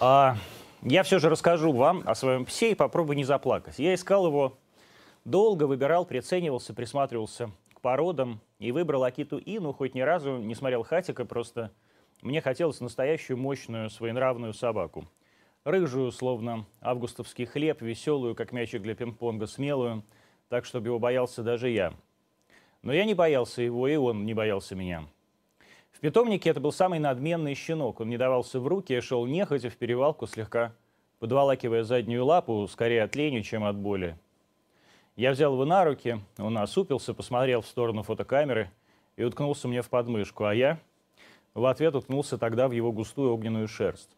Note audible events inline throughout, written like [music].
А, я все же расскажу вам о своем псе и попробую не заплакать. Я искал его долго, выбирал, приценивался, присматривался к породам и выбрал Акиту Ину, хоть ни разу не смотрел Хатика, просто мне хотелось настоящую мощную своенравную собаку. Рыжую, словно августовский хлеб, веселую, как мячик для пинг-понга, смелую, так, чтобы его боялся даже я. Но я не боялся его, и он не боялся меня. Питомнике это был самый надменный щенок. Он не давался в руки, шел нехотя в перевалку, слегка подволакивая заднюю лапу, скорее от лени, чем от боли. Я взял его на руки, он осупился, посмотрел в сторону фотокамеры и уткнулся мне в подмышку, а я в ответ уткнулся тогда в его густую огненную шерсть.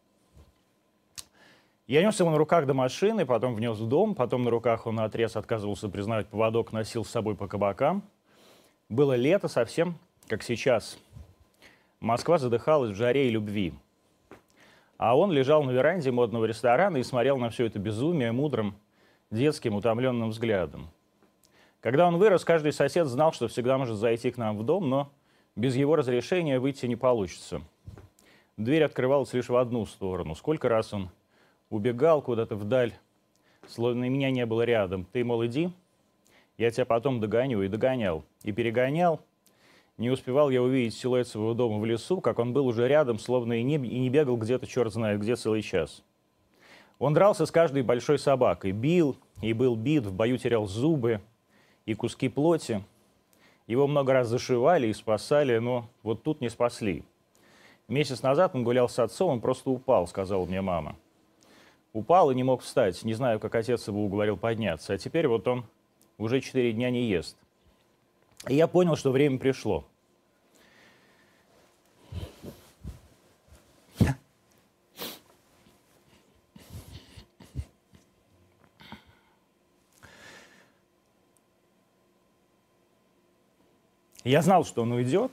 Я нес его на руках до машины, потом внес в дом, потом на руках он на отрез отказывался признавать поводок, носил с собой по кабакам. Было лето совсем, как сейчас, Москва задыхалась в жаре и любви. А он лежал на веранде модного ресторана и смотрел на все это безумие мудрым, детским, утомленным взглядом. Когда он вырос, каждый сосед знал, что всегда может зайти к нам в дом, но без его разрешения выйти не получится. Дверь открывалась лишь в одну сторону. Сколько раз он убегал куда-то вдаль, словно меня не было рядом. Ты, мол, иди, я тебя потом догоню. И догонял. И перегонял, не успевал я увидеть силуэт своего дома в лесу, как он был уже рядом, словно и не, и не бегал где-то черт знает где целый час. Он дрался с каждой большой собакой, бил и был бит, в бою терял зубы и куски плоти. Его много раз зашивали и спасали, но вот тут не спасли. Месяц назад он гулял с отцом, он просто упал, сказала мне мама. Упал и не мог встать, не знаю, как отец его уговорил подняться. А теперь вот он уже четыре дня не ест. И я понял, что время пришло. Я знал, что он уйдет,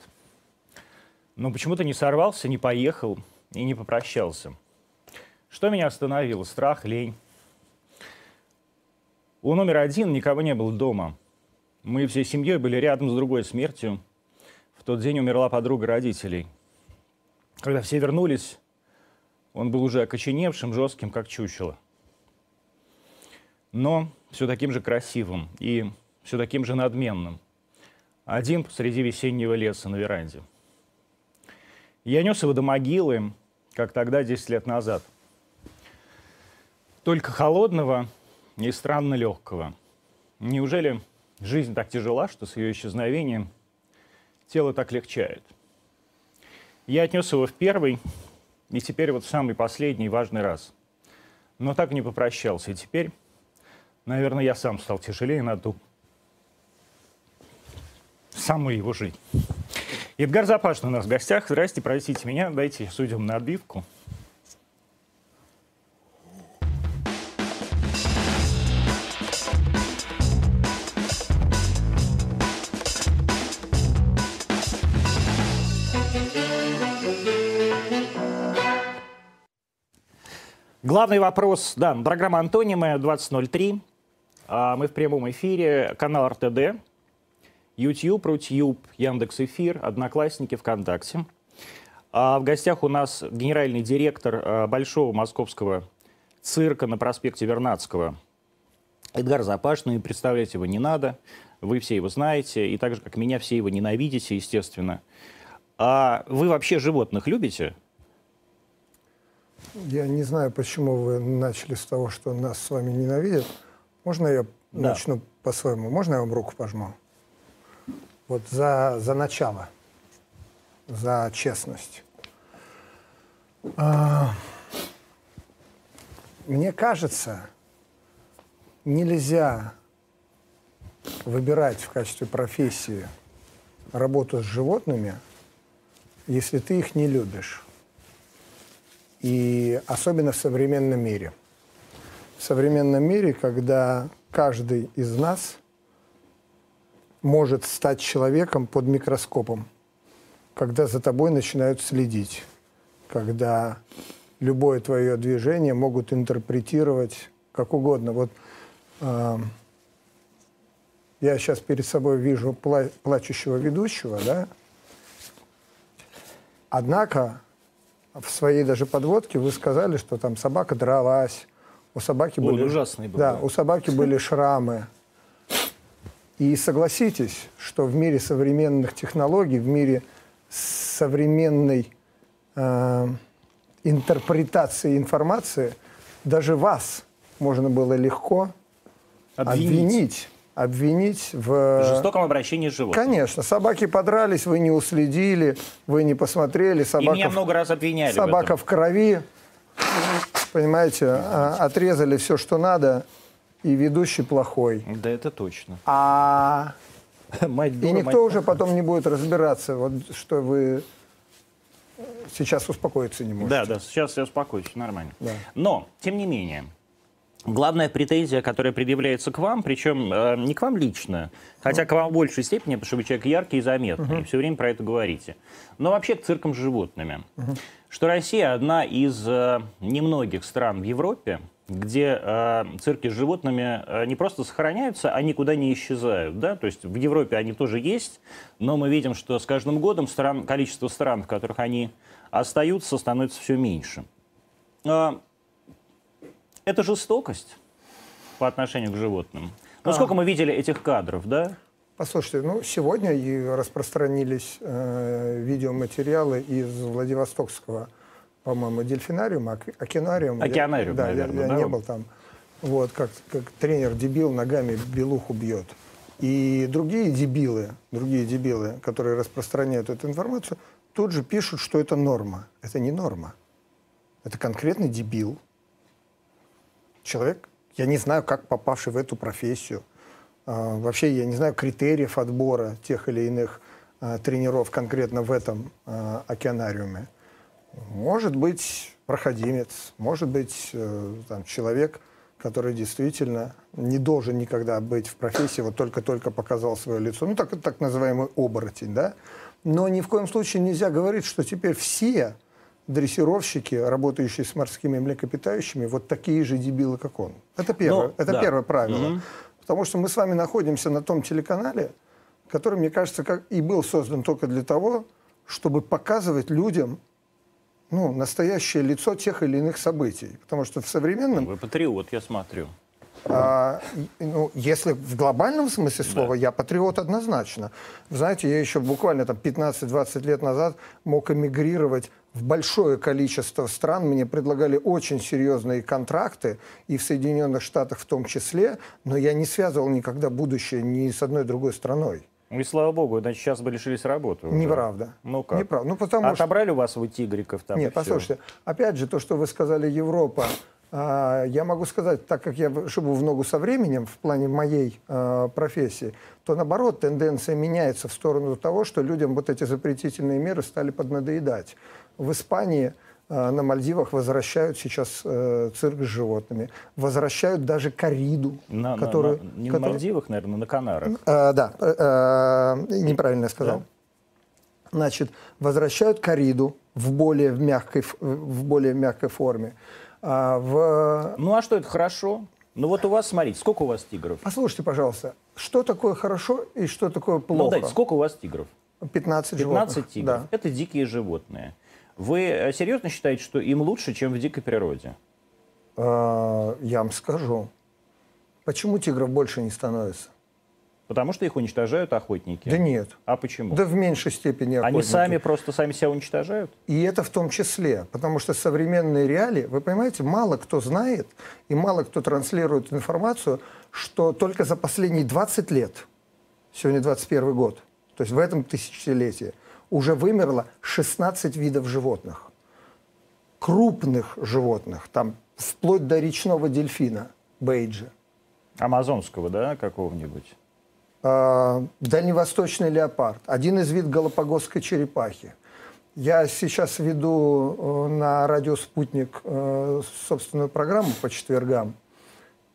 но почему-то не сорвался, не поехал и не попрощался. Что меня остановило? Страх, лень. У номер один никого не было дома – мы всей семьей были рядом с другой смертью. В тот день умерла подруга родителей. Когда все вернулись, он был уже окоченевшим, жестким, как чучело. Но все таким же красивым и все таким же надменным. Один посреди весеннего леса на веранде. Я нес его до могилы, как тогда, 10 лет назад. Только холодного и странно легкого. Неужели Жизнь так тяжела, что с ее исчезновением тело так легчает. Я отнес его в первый, и теперь вот в самый последний важный раз. Но так не попрощался. И теперь, наверное, я сам стал тяжелее на ту самую его жизнь. Эдгар Запашный у нас в гостях. Здрасте, простите меня, дайте судьям на отбивку. Главный вопрос, да, программа «Антонимы» 20.03. А, мы в прямом эфире, канал РТД, YouTube, Рутюб, Яндекс Эфир, Одноклассники, ВКонтакте. А в гостях у нас генеральный директор а, Большого московского цирка на проспекте Вернадского Эдгар Запашный. Представлять его не надо, вы все его знаете, и так же, как меня, все его ненавидите, естественно. А вы вообще животных любите? Я не знаю, почему вы начали с того, что нас с вами ненавидят. Можно я да. начну по-своему? Можно я вам руку пожму? Вот за, за начало, за честность. А, мне кажется, нельзя выбирать в качестве профессии работу с животными, если ты их не любишь и особенно в современном мире. В современном мире, когда каждый из нас может стать человеком под микроскопом, когда за тобой начинают следить, когда любое твое движение могут интерпретировать как угодно. Вот э, я сейчас перед собой вижу пла плачущего ведущего, да. Однако в своей даже подводке вы сказали, что там собака дралась, у собаки Ой, были... ужасный был, Да, да. у собаки были шрамы. И согласитесь, что в мире современных технологий, в мире современной э, интерпретации информации, даже вас можно было легко Обвинить. обвинить, обвинить в... В жестоком обращении с животным. Конечно, собаки подрались, вы не уследили, вы не посмотрели, И собака, меня в- много раз обвиняли в собака этом. в крови, понимаете, а, отрезали все, что надо, и ведущий плохой. Да, это точно. А [laughs] Мать и дура, никто мать уже потом не будет разбираться, вот что вы сейчас успокоиться не можете. Да, да, сейчас я успокоюсь, нормально. Да. Но, тем не менее, главная претензия, которая предъявляется к вам, причем э, не к вам лично, хотя к вам в большей степени, потому что вы человек яркий и заметный, и все время про это говорите, но вообще к циркам с животными. Что Россия одна из э, немногих стран в Европе, где э, цирки с животными э, не просто сохраняются, а никуда не исчезают. Да? То есть в Европе они тоже есть, но мы видим, что с каждым годом стран, количество стран, в которых они остаются, становится все меньше. А, это жестокость по отношению к животным. Ну, А. сколько мы видели этих кадров, да? Послушайте, ну сегодня и распространились э, видеоматериалы из Владивостокского, по-моему, дельфинариума, ок- океанариума. Я- Океанариум, да, я- наверное, я, да? не был там. Вот, как, как тренер дебил ногами белуху бьет. И другие дебилы, другие дебилы, которые распространяют эту информацию, тут же пишут, что это норма. Это не норма. Это конкретный дебил. Человек, я не знаю, как попавший в эту профессию. А, Вообще я не знаю критериев отбора тех или иных а, тренеров конкретно в этом а, океанариуме. Может быть проходимец, может быть э, там, человек, который действительно не должен никогда быть в профессии, вот только-только показал свое лицо. Ну, так, так называемый оборотень, да? Но ни в коем случае нельзя говорить, что теперь все дрессировщики, работающие с морскими млекопитающими, вот такие же дебилы, как он. Это первое, Ну, это да. первое правило. Мгм. Потому что мы с вами находимся на том телеканале, который, мне кажется, как и был создан только для того, чтобы показывать людям ну, настоящее лицо тех или иных событий. Потому что в современном, Вы патриот, я смотрю. а, ну, если в глобальном смысле слова, я патриот однозначно. Знаете, я еще буквально там 15-20 лет назад мог эмигрировать в большое количество стран. Мне предлагали очень серьезные контракты, и в Соединенных Штатах в том числе, но я не связывал никогда будущее ни с одной другой страной. Ну и слава богу, значит, сейчас бы лишились работы. уже. Неправда. Ну как? Неправда. Ну, потому что... Отобрали у вас вы тигриков там? Нет, послушайте, опять же, то, что вы сказали, Европа, а, я могу сказать, так как я живу в ногу со временем в плане моей а, профессии, то наоборот тенденция меняется в сторону того, что людям вот эти запретительные меры стали поднадоедать. В Испании а, на Мальдивах возвращают сейчас э, цирк с животными, возвращают даже кориду, На, на- которую... на- не на которую- Мальдивах, наверное, на Канарах. Э, да, э, э, неправильно я сказал. Значит, возвращают кориду в более мягкой, в более мягкой форме. А в... Ну а что, это хорошо? Ну вот у вас, смотрите, сколько у вас тигров? Послушайте, пожалуйста, что такое хорошо и что такое Ну плохо? дайте, сколько у вас тигров? 15 15 животных. тигров. Да. Это дикие животные. Вы э, серьезно считаете, что им лучше, чем в дикой природе? Э, я вам скажу. Почему тигров больше не становится? Потому что их уничтожают охотники. Да нет. А почему? Да в меньшей степени Они охотники. сами просто сами себя уничтожают? И это в том числе, потому что современные реалии, вы понимаете, мало кто знает и мало кто транслирует информацию, что только за последние 20 лет, сегодня 21 год, то есть в этом тысячелетии, уже вымерло 16 видов животных. Крупных животных, там вплоть до речного дельфина, бейджа. Амазонского, да, какого-нибудь? Э, дальневосточный леопард, один из вид галапагосской черепахи. Я сейчас веду э, на радио «Спутник» э, собственную программу по четвергам.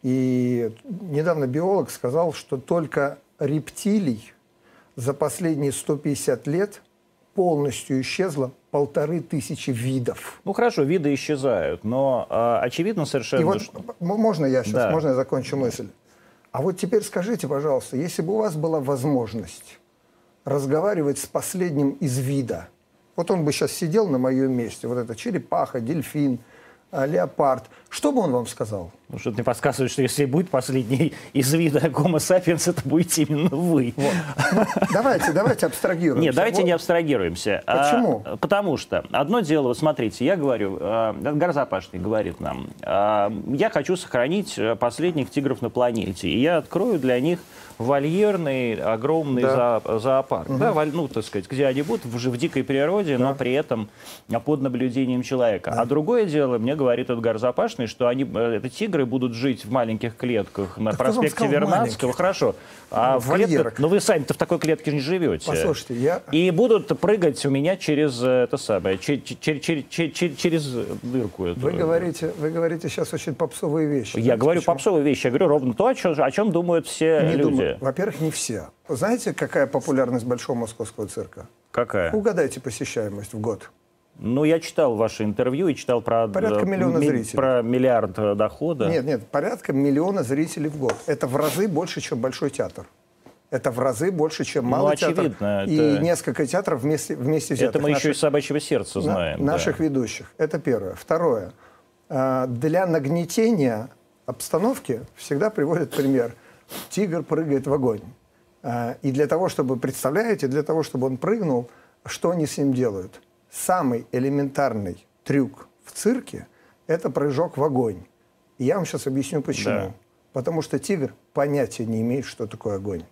И недавно биолог сказал, что только рептилий за последние 150 лет полностью исчезло полторы тысячи видов. Ну хорошо, виды исчезают, но а, очевидно совершенно, И вот что... можно я сейчас, Да. можно я закончу мысль? А вот теперь скажите, пожалуйста, если бы у вас была возможность разговаривать с последним из вида, Вот он бы сейчас сидел на моем месте, вот это черепаха, дельфин, а, леопард. Что бы он вам сказал? Ну, что-то мне подсказывает, что если будет последний [laughs] из вида Homo sapiens, это будете именно вы. Вот. Ну, давайте, давайте абстрагируемся. Нет, давайте вот. не абстрагируемся. Почему? А, потому что одно дело, вот смотрите, я говорю, а, Гарзапашный говорит нам, а, я хочу сохранить э, последних тигров на планете, и я открою для них вольерный огромный да. зо, зоопарк, угу. да, ну, так сказать, где они будут в, в дикой природе, да. но при этом под наблюдением человека. Да. А другое дело, мне говорит Эдгар Запашный, что они, э, это тигры будут жить в маленьких клетках на так проспекте Вернадского, хорошо, а ну, в клетках, но вы сами-то в такой клетке не живете. Послушайте, я... И будут прыгать у меня через э, это самое, через, через, через, через дырку эту. Вы говорите, вы говорите сейчас очень попсовые вещи. Я говорю почему? попсовые вещи, я говорю ровно то, о чем, о чем думают все не люди. Во-первых, не все. Знаете, какая популярность Большого Московского цирка? Какая? Угадайте посещаемость в год. Ну, я читал ваше интервью и читал про... Порядка миллиона ми, зрителей. Про миллиард э, дохода. Нет, нет, порядка миллиона зрителей в год. Это в разы больше, чем Большой театр. Это в разы больше, чем ну, Малый ну, очевидно, театр. Это... И несколько театров вместе, вместе взятых. Это мы наших, еще из «Собачьего сердца» знаем. На, наших ведущих. Это первое. Второе. А, для нагнетения обстановки всегда приводят пример – тигр прыгает в огонь. И для того, чтобы, представляете, для того, чтобы он прыгнул, что они с ним делают? Самый элементарный трюк в цирке – это прыжок в огонь. И я вам сейчас объясню, почему. Да. Потому что тигр понятия не имеет, что такое огонь.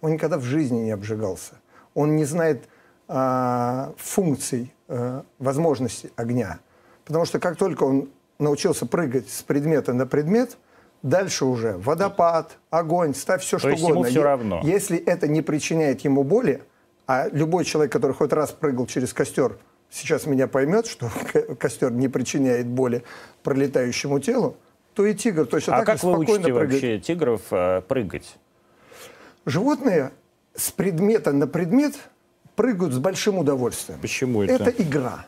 Он никогда в жизни не обжигался. Он не знает а, функций, а, возможностей огня. Потому что как только он научился прыгать с предмета на предмет – Дальше уже водопад, огонь, ставь все, То что есть угодно. Ему все равно. Если это не причиняет ему боли, а любой человек, который хоть раз прыгал через костер, сейчас меня поймет, что [laughs] костер не причиняет боли пролетающему телу, то и тигр точно а так как же спокойно вы учите прыгает. вообще тигров э, прыгать? Животные с предмета на предмет прыгают с большим удовольствием. Почему это? Это игра.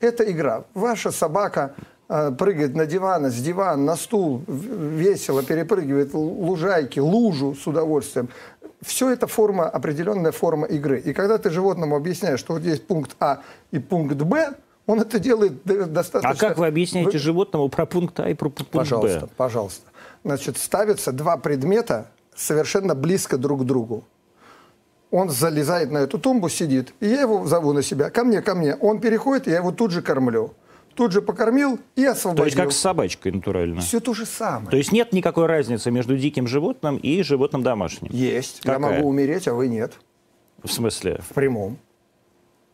Это игра. Ваша собака а, прыгает на диван, с дивана на стул, весело перепрыгивает лужайки, лужу с удовольствием. Все это форма, определенная форма игры. И когда ты животному объясняешь, что вот есть пункт А и пункт Б, он это делает достаточно... А как вы объясняете вы... животному про пункт А и про пункт пожалуйста, Б? Пожалуйста, пожалуйста. Значит, ставятся два предмета совершенно близко друг к другу. Он залезает на эту тумбу, сидит, и я его зову на себя. Ко мне, ко мне. Он переходит, я его тут же кормлю тут же покормил и освободил. То есть как с собачкой натурально? Все то же самое. То есть нет никакой разницы между диким животным и животным домашним? Есть. Какая? Я могу умереть, а вы нет. В смысле? В прямом.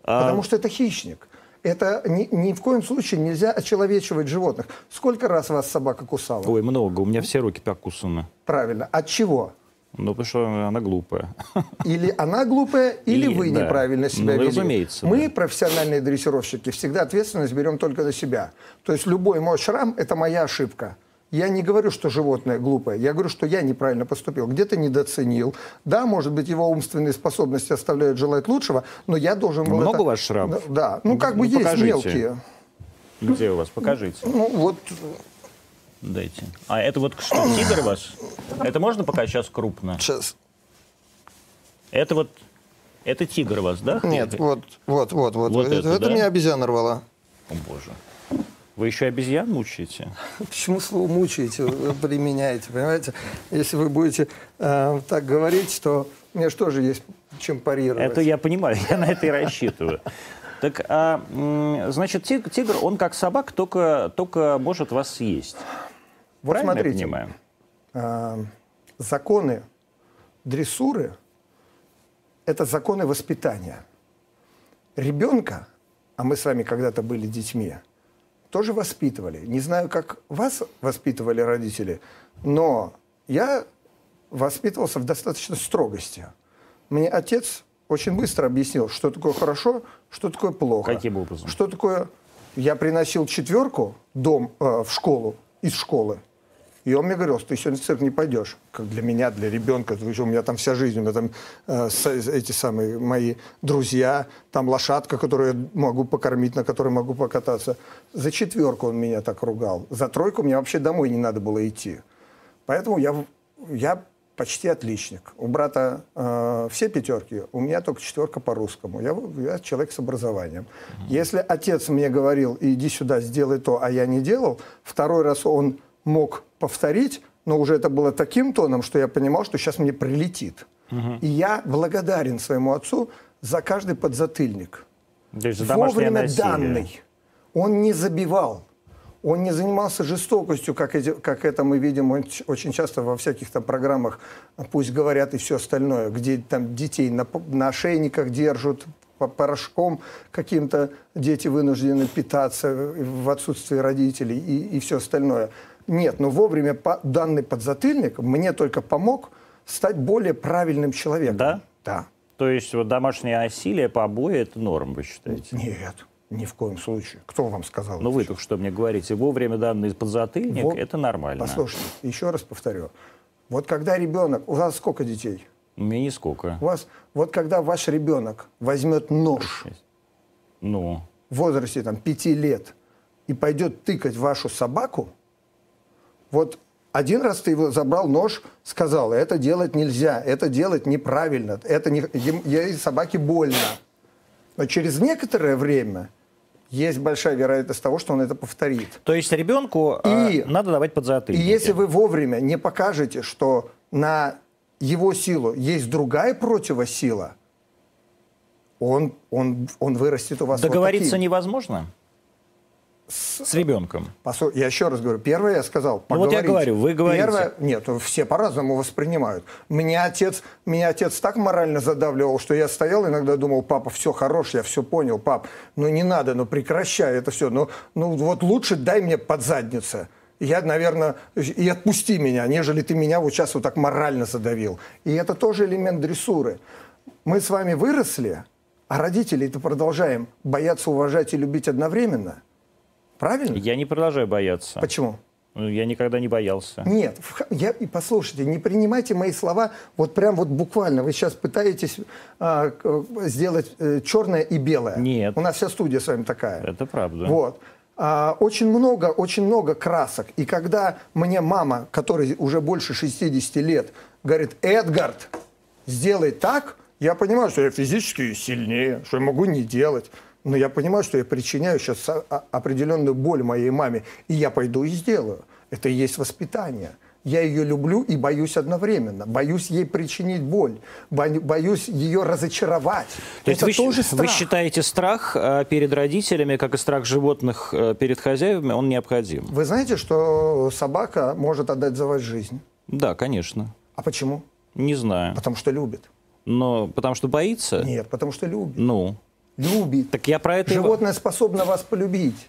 А... Потому что это хищник. Это ни, ни в коем случае нельзя очеловечивать животных. Сколько раз вас собака кусала? Ой, много. У меня все руки покусаны. Правильно. От чего? Ну, потому что она глупая. [laughs] Или она глупая, или и, вы да. неправильно себя ну, ведете. Разумеется. Мы, да. профессиональные дрессировщики, всегда ответственность берем только на себя. То есть любой мой шрам – это моя ошибка. Я не говорю, что животное глупое. Я говорю, что я неправильно поступил. Где-то недооценил. Да, может быть, его умственные способности оставляют желать лучшего, но я должен был Много это... у вас шрамов? Да. Ну, как ну, бы есть покажите. мелкие. Где у вас? Покажите. Ну, вот Дайте. А это вот что, тигр ваш? Это можно пока сейчас крупно? Сейчас. Это вот, это тигр вас, да? Нет, вот, вот, вот, вот. вот это, это да? меня обезьяна рвала. О, боже. Вы еще обезьян мучаете? Почему слово мучаете, вы применяете, понимаете? Если вы будете э, так говорить, то мне что же есть чем парировать. Это я понимаю, [laughs] я на это и рассчитываю. Так, а, значит, тигр, он как собак, только, только может вас съесть. Вот Правильно смотрите, я понимаю? А, законы дрессуры – это законы воспитания. Ребенка, а мы с вами когда-то были детьми, тоже воспитывали. Не знаю, как вас воспитывали родители, но я воспитывался в достаточно строгости. Мне отец очень быстро объяснил, что такое хорошо, что такое плохо. Каким образом? Что такое... Я приносил четверку дом, э, в школу, из школы, и он мне говорил, что ты сегодня в цирк не пойдешь. Как для меня, для ребенка. У меня там вся жизнь, у меня там э, эти самые мои друзья, там лошадка, которую я могу покормить, на которой могу покататься. За четверку он меня так ругал. За тройку мне вообще домой не надо было идти. Поэтому я, я почти отличник. У брата э, все пятерки, у меня только четверка по русскому. Я, я человек с образованием. Mm-hmm. Если отец мне говорил, иди сюда, сделай то, а я не делал, второй раз он мог повторить, но уже это было таким тоном, что я понимал, что сейчас мне прилетит. Mm-hmm. И я благодарен своему отцу за каждый подзатыльник. То есть Вовремя насилие. данный. Он не забивал. Он не занимался жестокостью, как, эти, как это мы видим очень часто во всяких там программах, пусть говорят и все остальное, где там детей на, на ошейниках держат, порошком каким-то дети вынуждены питаться в отсутствии родителей и, и все остальное. Нет, но вовремя данный подзатыльник мне только помог стать более правильным человеком. Да? Да. То есть вот домашнее насилие, побои – это норм, вы считаете? Нет. Ни в коем случае. Кто вам сказал? Ну, вы только что мне говорите, вовремя данный подзатыльник Во... это нормально. Послушайте, еще раз повторю. Вот когда ребенок... У вас сколько детей? У меня нисколько. У вас... Вот когда ваш ребенок возьмет нож... Ну? В возрасте там пяти лет и пойдет тыкать вашу собаку, вот один раз ты его забрал нож, сказал, это делать нельзя, это делать неправильно, это не, ей собаке больно. Но через некоторое время есть большая вероятность того, что он это повторит. То есть ребенку и, а, надо давать подзатыльники. И если вы вовремя не покажете, что на его силу есть другая противосила, он, он, он вырастет у вас Договориться вот невозможно? С, с ребенком. Посу... Я еще раз говорю, первое я сказал, поговорить. Ну вот я говорю, вы говорите. Первое, нет, все по-разному воспринимают. Меня отец, меня отец так морально задавливал, что я стоял, иногда думал, папа, все хорош, я все понял, пап, ну не надо, ну прекращай это все, ну, ну вот лучше дай мне под задницу. Я, наверное, и отпусти меня, нежели ты меня вот сейчас вот так морально задавил. И это тоже элемент дрессуры. Мы с вами выросли, а родителей-то продолжаем бояться, уважать и любить одновременно – Правильно? Я не продолжаю бояться. Почему? Ну, я никогда не боялся. Нет, я, и послушайте, не принимайте мои слова вот прям вот буквально. Вы сейчас пытаетесь а, сделать э, черное и белое. Нет. У нас вся студия с вами такая. Это правда. Вот. А, очень много, очень много красок. И когда мне мама, которой уже больше 60 лет, говорит, Эдгард, сделай так, я понимаю, что я физически сильнее, что я могу не делать но я понимаю, что я причиняю сейчас определенную боль моей маме, и я пойду и сделаю. Это и есть воспитание. Я ее люблю и боюсь одновременно. Боюсь ей причинить боль. Боюсь ее разочаровать. То есть Это вы, тоже страх. вы считаете страх э, перед родителями, как и страх животных э, перед хозяевами, он необходим? Вы знаете, что собака может отдать за вас жизнь? Да, конечно. А почему? Не знаю. Потому что любит. Но потому что боится? Нет, потому что любит. Ну? Любит. Так я про это Животное способно вас полюбить.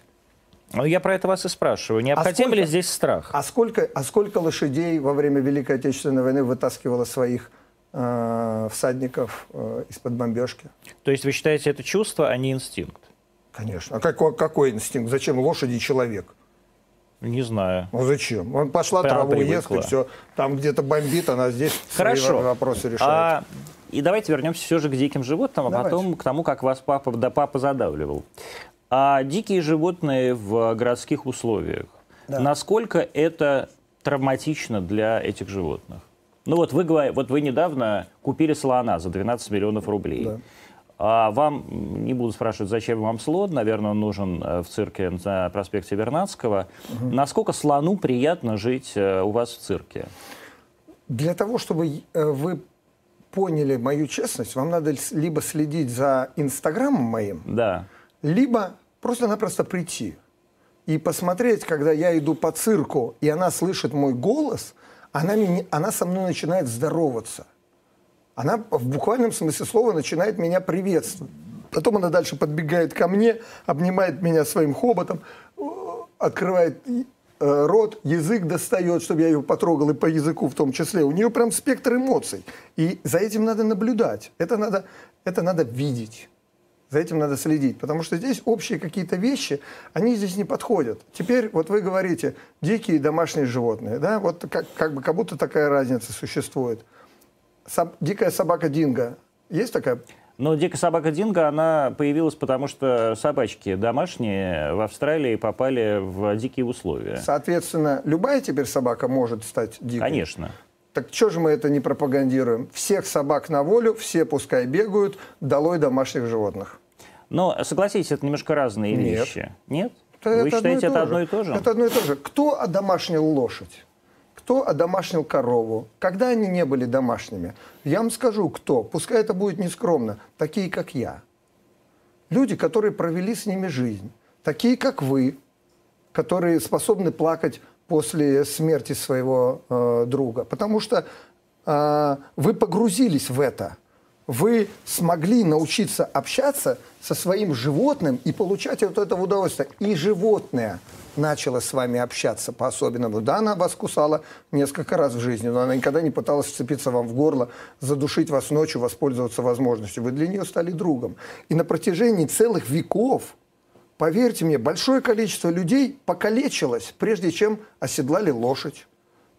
Ну, я про это вас и спрашиваю. Необходим а сколько, ли здесь страх? А сколько, а сколько лошадей во время Великой Отечественной войны вытаскивало своих э, всадников э, из-под бомбежки? То есть вы считаете это чувство, а не инстинкт? Конечно. А какой, какой инстинкт? Зачем лошади человек? Не знаю. Ну зачем? Он пошла Прямо траву ест, и все. Там где-то бомбит, она здесь Хорошо. свои вопросы решает. А и давайте вернемся все же к диким животным, а давайте. потом к тому, как вас папа, да папа задавливал. А дикие животные в городских условиях, да. насколько это травматично для этих животных? Ну вот вы, вот вы недавно купили слона за 12 миллионов рублей. Да. А вам, не буду спрашивать, зачем вам слон, наверное, он нужен э, в цирке на проспекте Вернадского. Угу. Насколько слону приятно жить э, у вас в цирке? Для того, чтобы э, вы поняли мою честность, вам надо либо следить за Инстаграмом моим, да. либо просто-напросто прийти и посмотреть, когда я иду по цирку, и она слышит мой голос, она, меня, она со мной начинает здороваться. Она в буквальном смысле слова начинает меня приветствовать. Потом она дальше подбегает ко мне, обнимает меня своим хоботом, открывает рот, язык достает, чтобы я ее потрогал и по языку в том числе. У нее прям спектр эмоций. И за этим надо наблюдать. Это надо, это надо видеть. За этим надо следить, потому что здесь общие какие-то вещи, они здесь не подходят. Теперь вот вы говорите, дикие домашние животные, да, вот как, как бы как будто такая разница существует. Соб, дикая собака Динго, есть такая но дикая собака Динго, она появилась потому, что собачки домашние в Австралии попали в дикие условия. Соответственно, любая теперь собака может стать дикой? Конечно. Так что же мы это не пропагандируем? Всех собак на волю, все пускай бегают, долой домашних животных. Но согласитесь, это немножко разные Нет. вещи. Нет? Это Вы одно считаете, то это одно и то же? Это одно и то же. Кто одомашнил лошадь? Кто одомашнил корову? Когда они не были домашними? Я вам скажу, кто. Пускай это будет нескромно. Такие, как я. Люди, которые провели с ними жизнь. Такие, как вы, которые способны плакать после смерти своего э, друга. Потому что э, вы погрузились в это. Вы смогли научиться общаться со своим животным и получать от этого удовольствие. И животное начало с вами общаться по-особенному. Да, она вас кусала несколько раз в жизни, но она никогда не пыталась вцепиться вам в горло, задушить вас ночью, воспользоваться возможностью. Вы для нее стали другом. И на протяжении целых веков Поверьте мне, большое количество людей покалечилось, прежде чем оседлали лошадь,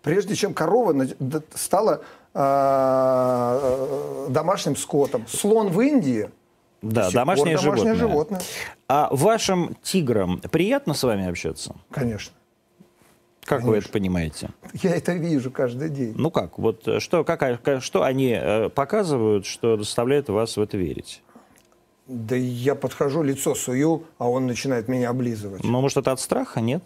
прежде чем корова стала э, домашним скотом. Слон в Индии Да, до сих пор домашнее, домашнее животное. животное. А вашим тиграм приятно с вами общаться? Конечно. Как вы это понимаете? Я это вижу каждый день. Ну как? Вот э, что, как, как- что они э, показывают, что заставляет вас в это верить? Да я подхожу, лицо сую, а он начинает меня облизывать. Ну, может, это от страха, нет?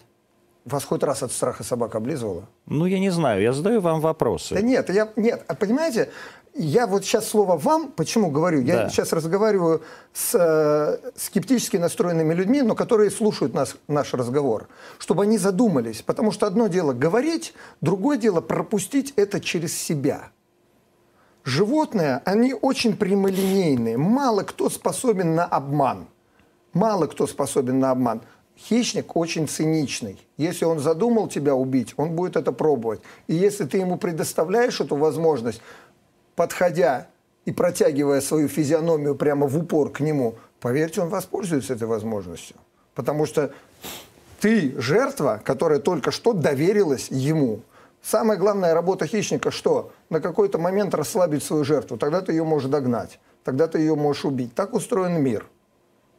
Вас хоть раз от страха собака облизывала? Ну, я не знаю, я задаю вам вопросы. Да нет, я, нет, а понимаете, я вот сейчас слово «вам» почему говорю? Я Да. сейчас разговариваю с э, скептически настроенными людьми, но которые слушают нас, наш разговор, чтобы они задумались. Потому что одно дело говорить, другое дело пропустить это через себя. Животные, они очень прямолинейные. Мало кто способен на обман. Мало кто способен на обман. Хищник очень циничный. Если он задумал тебя убить, он будет это пробовать. И если ты ему предоставляешь эту возможность, подходя и протягивая свою физиономию прямо в упор к нему, поверьте, он воспользуется этой возможностью. Потому что ты жертва, которая только что доверилась ему. Самая главная работа хищника что? На какой-то момент расслабить свою жертву. Тогда ты ее можешь догнать. Тогда ты ее можешь убить. Так устроен мир.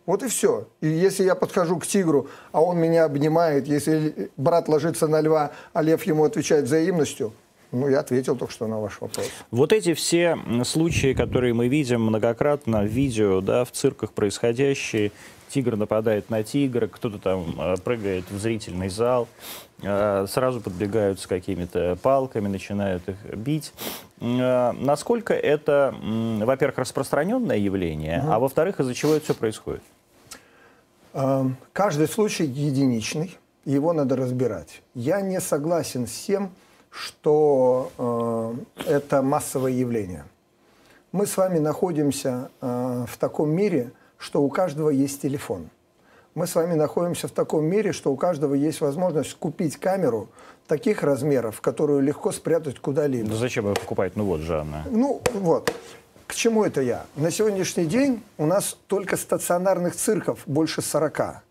Вот и все. И если я подхожу к тигру, а он меня обнимает, если брат ложится на льва, а лев ему отвечает взаимностью, ну, я ответил только что на ваш вопрос. Вот эти все случаи, которые мы видим многократно в видео, да, в цирках происходящие, тигр нападает на тигра, кто-то там э, прыгает в зрительный зал, э, сразу подбегают с какими-то палками, начинают их бить. Э, Насколько это, во-первых, распространенное явление, а во-вторых, из-за чего это все происходит? Каждый случай единичный, его надо разбирать. Я не согласен с тем, что э, это массовое явление. Мы с вами находимся э, в таком мире, что у каждого есть телефон. Мы с вами находимся в таком мире, что у каждого есть возможность купить камеру таких размеров, которую легко спрятать куда-либо. Да зачем его покупать? Ну вот, Жанна. Ну, вот. К чему это я? На сегодняшний день у нас только стационарных цирков больше 40.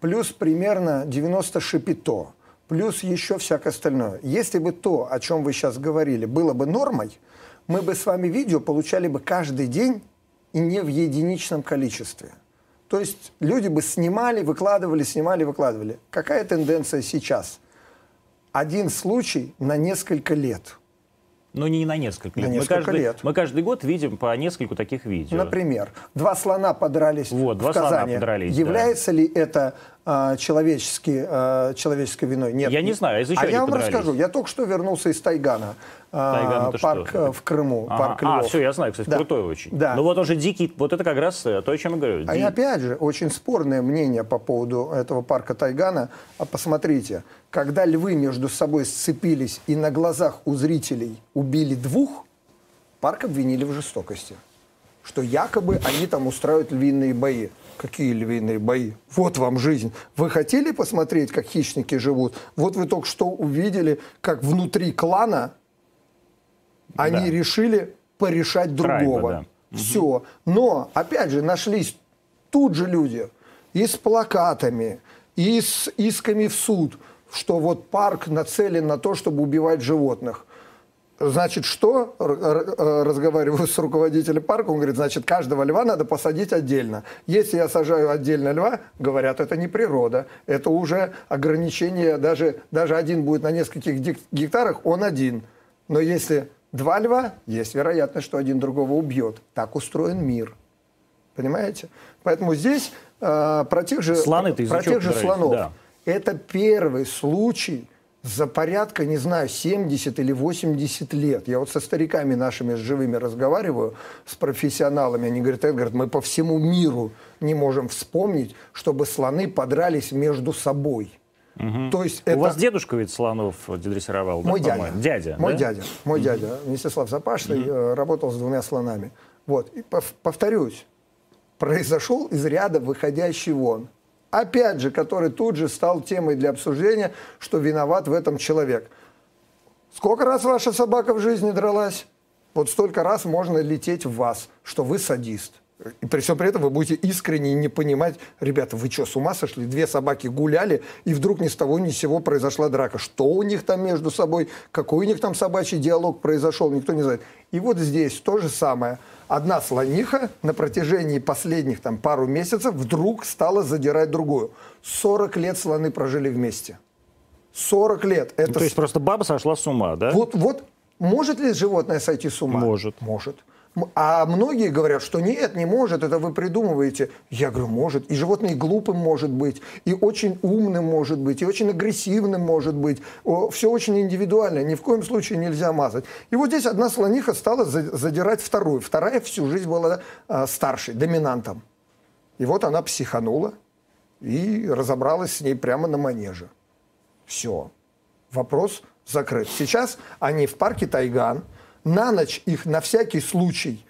Плюс примерно 90 шипито. Плюс еще всякое остальное. Если бы то, о чем вы сейчас говорили, было бы нормой, мы бы с вами видео получали бы каждый день и не в единичном количестве. То есть люди бы снимали, выкладывали, снимали, выкладывали. Какая тенденция сейчас? Один случай на несколько лет. Ну, не на несколько На несколько мы, каждый, лет. мы каждый год видим по нескольку таких видео. Например, два слона подрались Вот, в два слона Казани. подрались, да. Является ли это а, человечески, а, человеческой виной? Нет. Я не знаю, а из-за А я вам расскажу. Я только что вернулся из Тайгана. а, Тайган это парк что? э, в Крыму, Ага. парк А, львов. все, я знаю, кстати, Да. крутой очень. Да. Ну вот он же дикий, вот это как раз э, то, о чем я говорю. А Ди- и опять же, очень спорное мнение по поводу этого парка Тайгана. А посмотрите, когда львы между собой сцепились и на глазах у зрителей убили двух, парк обвинили в жестокости. Что якобы они там устраивают львиные бои. Какие львиные бои? Вот вам жизнь. Вы хотели посмотреть, как хищники живут? Вот вы только что увидели, как внутри клана они Да. решили порешать Трайба, другого. Все. Но, опять же, нашлись тут же люди и с плакатами, и с исками в суд, что вот парк нацелен на то, чтобы убивать животных. Значит, что? Э, Разговариваю [laughs] с руководителем парка, он говорит, значит, каждого льва надо посадить отдельно. Если я сажаю отдельно льва, говорят, это не природа, это уже ограничение, даже, даже один будет на нескольких гек- гектарах, он один. Но если два льва, есть вероятность, что один другого убьет. Так устроен мир. Понимаете? Поэтому здесь э, про тех же, Слоны про тех же слонов. Да. Это первый случай за порядка, не знаю, 70 или 80 лет. Я вот со стариками нашими живыми разговариваю, с профессионалами. Они говорят, Эдгард, мы по всему миру не можем вспомнить, чтобы слоны подрались между собой. Угу. То есть У это... вас дедушка ведь слонов дрессировал, Мой да, дядя. Дядя, Мой да? дядя. Мой угу. дядя, Мстислав Запашный, угу. работал с двумя слонами. Вот. И повторюсь, произошел из ряда выходящий вон. Опять же, который тут же стал темой для обсуждения, что виноват в этом человек. Сколько раз ваша собака в жизни дралась? Вот столько раз можно лететь в вас, что вы садист. И при всем при этом вы будете искренне не понимать, ребята, вы что, с ума сошли? Две собаки гуляли, и вдруг ни с того ни с сего произошла драка. Что у них там между собой, какой у них там собачий диалог произошел, никто не знает. И вот здесь то же самое. Одна слониха на протяжении последних там, пару месяцев вдруг стала задирать другую. 40 лет слоны прожили вместе. 40 лет. Это... Ну, то есть просто баба сошла с ума, да? Вот, вот может ли животное сойти с ума? Может. Может. А многие говорят, что нет, не может, это вы придумываете. Я говорю, может. И животное глупым может быть, и очень умным может быть, и очень агрессивным может быть. Все очень индивидуально, ни в коем случае нельзя мазать. И вот здесь одна слониха стала задирать вторую. Вторая всю жизнь была а, старшей, доминантом. И вот она психанула и разобралась с ней прямо на манеже. Все. Вопрос закрыт. Сейчас они в парке Тайган – на ночь их на всякий случай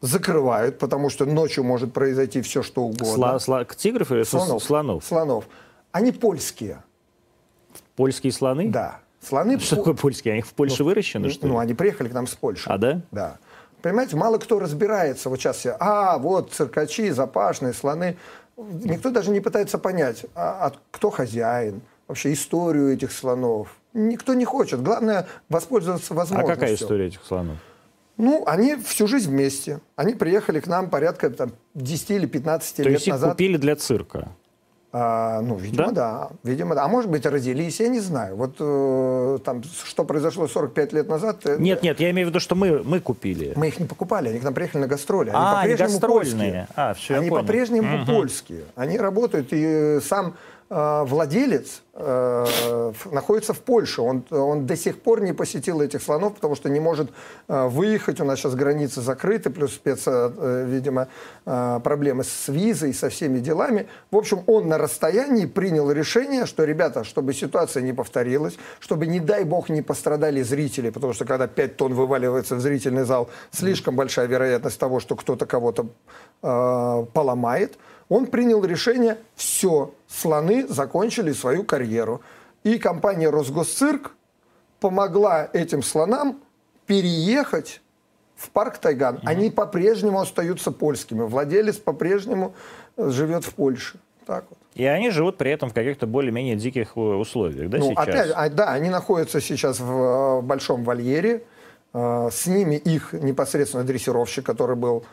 закрывают, потому что ночью может произойти все, что угодно. Сла, сла, тигров или слонов? Слонов. Слонов. Они польские. Польские слоны? Да. Слоны... Что такое польские? Они в Польше ну, выращены, что ли? Ну, они приехали к нам с Польши. А, да? Да. Понимаете, мало кто разбирается. Вот сейчас все, а, вот циркачи, запашные, слоны. Никто даже не пытается понять, а, а кто хозяин, вообще историю этих слонов. Никто не хочет. Главное воспользоваться возможностью. А какая история этих слонов? Ну, они всю жизнь вместе. Они приехали к нам порядка там, 10 или 15 То лет есть их назад. купили для цирка? А, ну, видимо, да? да. Видимо, да. А может быть, родились, я не знаю. Вот э, там, что произошло 45 лет назад... Э, нет, нет, я имею в виду, что мы, мы купили. Мы их не покупали, они к нам приехали на гастроли. Они а, по-прежнему они гастрольные. Польские. А, все, они по-прежнему угу. польские. Они работают, и сам владелец э, находится в Польше. Он, он до сих пор не посетил этих слонов, потому что не может э, выехать. У нас сейчас границы закрыты, плюс спец, э, видимо, э, проблемы с визой, со всеми делами. В общем, он на расстоянии принял решение, что, ребята, чтобы ситуация не повторилась, чтобы, не дай бог, не пострадали зрители, потому что когда 5 тонн вываливается в зрительный зал, слишком большая вероятность того, что кто-то кого-то э, поломает – он принял решение, все, слоны закончили свою карьеру. И компания «Росгосцирк» помогла этим слонам переехать в парк Тайган. Угу. Они по-прежнему остаются польскими. Владелец по-прежнему э, живет в Польше. Так вот. И они живут при этом в каких-то более-менее диких э, условиях, да, ну, сейчас? Опять, а, да, они находятся сейчас в, в э, большом вольере. С ними их непосредственно дрессировщик, который был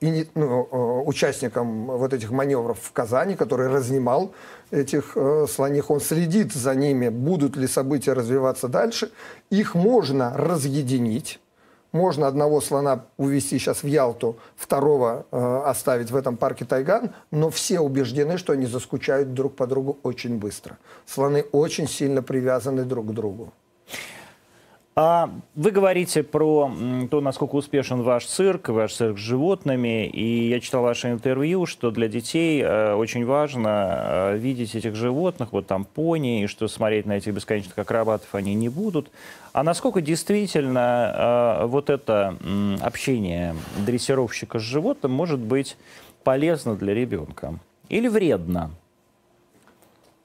и, ну, э, участником вот этих маневров в Казани, который разнимал этих э, слоних. Он следит за ними, будут ли события развиваться дальше. Их можно разъединить. Можно одного слона увезти сейчас в Ялту, второго э, оставить в этом парке Тайган, но все убеждены, что они заскучают друг по другу очень быстро. Слоны очень сильно привязаны друг к другу. А вы говорите про то, насколько успешен ваш цирк, ваш цирк с животными. И я читал ваше интервью, что для детей э, очень важно э, видеть этих животных, вот там пони, и что смотреть на этих бесконечных акробатов они не будут. А насколько действительно э, вот это общение дрессировщика с животным может быть полезно для ребенка? Или вредно?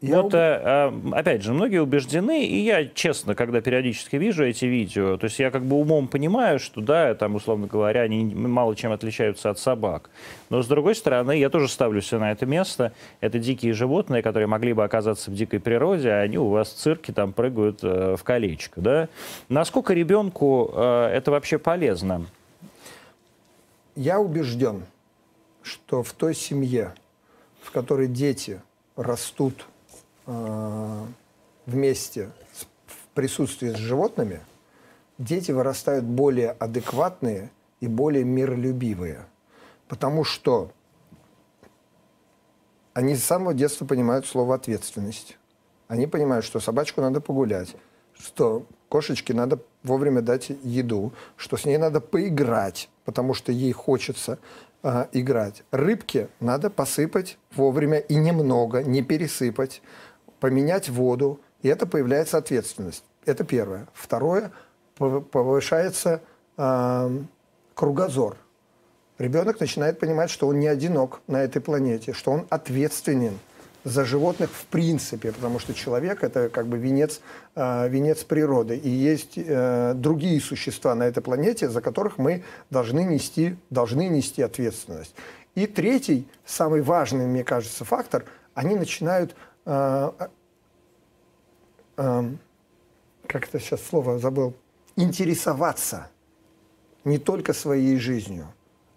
Я вот, э, опять же, многие убеждены, и я, честно, когда периодически вижу эти видео, то есть я как бы умом понимаю, что, да, там, условно говоря, они мало чем отличаются от собак. Но, с другой стороны, я тоже ставлю себя на это место. Это дикие животные, которые могли бы оказаться в дикой природе, а они у вас в цирке там прыгают э, в колечко, да? Насколько ребенку э, это вообще полезно? Я убежден, что в той семье, в которой дети растут э, вместе в присутствии с животными, дети вырастают более адекватные и более миролюбивые. Потому что они с самого детства понимают слово ответственность. Они понимают, что собачку надо погулять, что кошечке надо вовремя дать еду, что с ней надо поиграть, потому что ей хочется э, играть. Рыбке надо посыпать вовремя и немного, не пересыпать, поменять воду, и это появляется ответственность. Это первое. Второе, повышается э, кругозор. Ребенок начинает понимать, что он не одинок на этой планете, что он ответственен за животных в принципе, потому что человек это как бы венец, э, венец природы. И есть э, другие существа на этой планете, за которых мы должны нести, должны нести ответственность. И третий, самый важный, мне кажется, фактор, они начинают, э, э, как это сейчас слово забыл, интересоваться не только своей жизнью.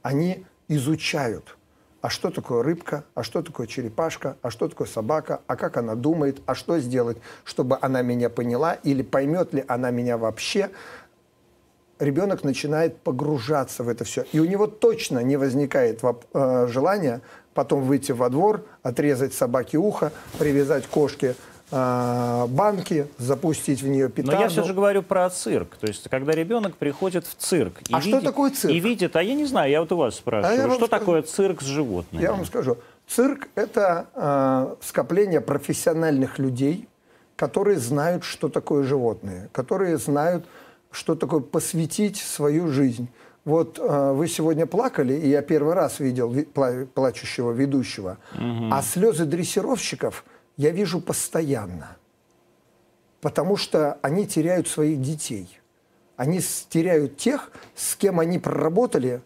Они изучают. А что такое рыбка, а что такое черепашка, а что такое собака, а как она думает, а что сделать, чтобы она меня поняла, или поймет ли она меня вообще. Ребенок начинает погружаться в это все. И у него точно не возникает э, желания потом выйти во двор, отрезать собаке ухо, привязать кошке а, банки, запустить в нее петарду. Но я все же говорю про цирк. То есть, когда ребенок приходит в цирк и, а видит, что такое цирк? и видит, а я не знаю, я вот у вас спрашиваю, а что скажу, такое цирк с животными? Я вам скажу. Цирк – это э, скопление профессиональных людей, которые знают, что такое животные, которые знают, что такое посвятить свою жизнь. Вот э, вы сегодня плакали, и я первый раз видел плачущего ведущего, угу. а слезы дрессировщиков – я вижу постоянно. Потому что они теряют своих детей. Они теряют тех, с кем они проработали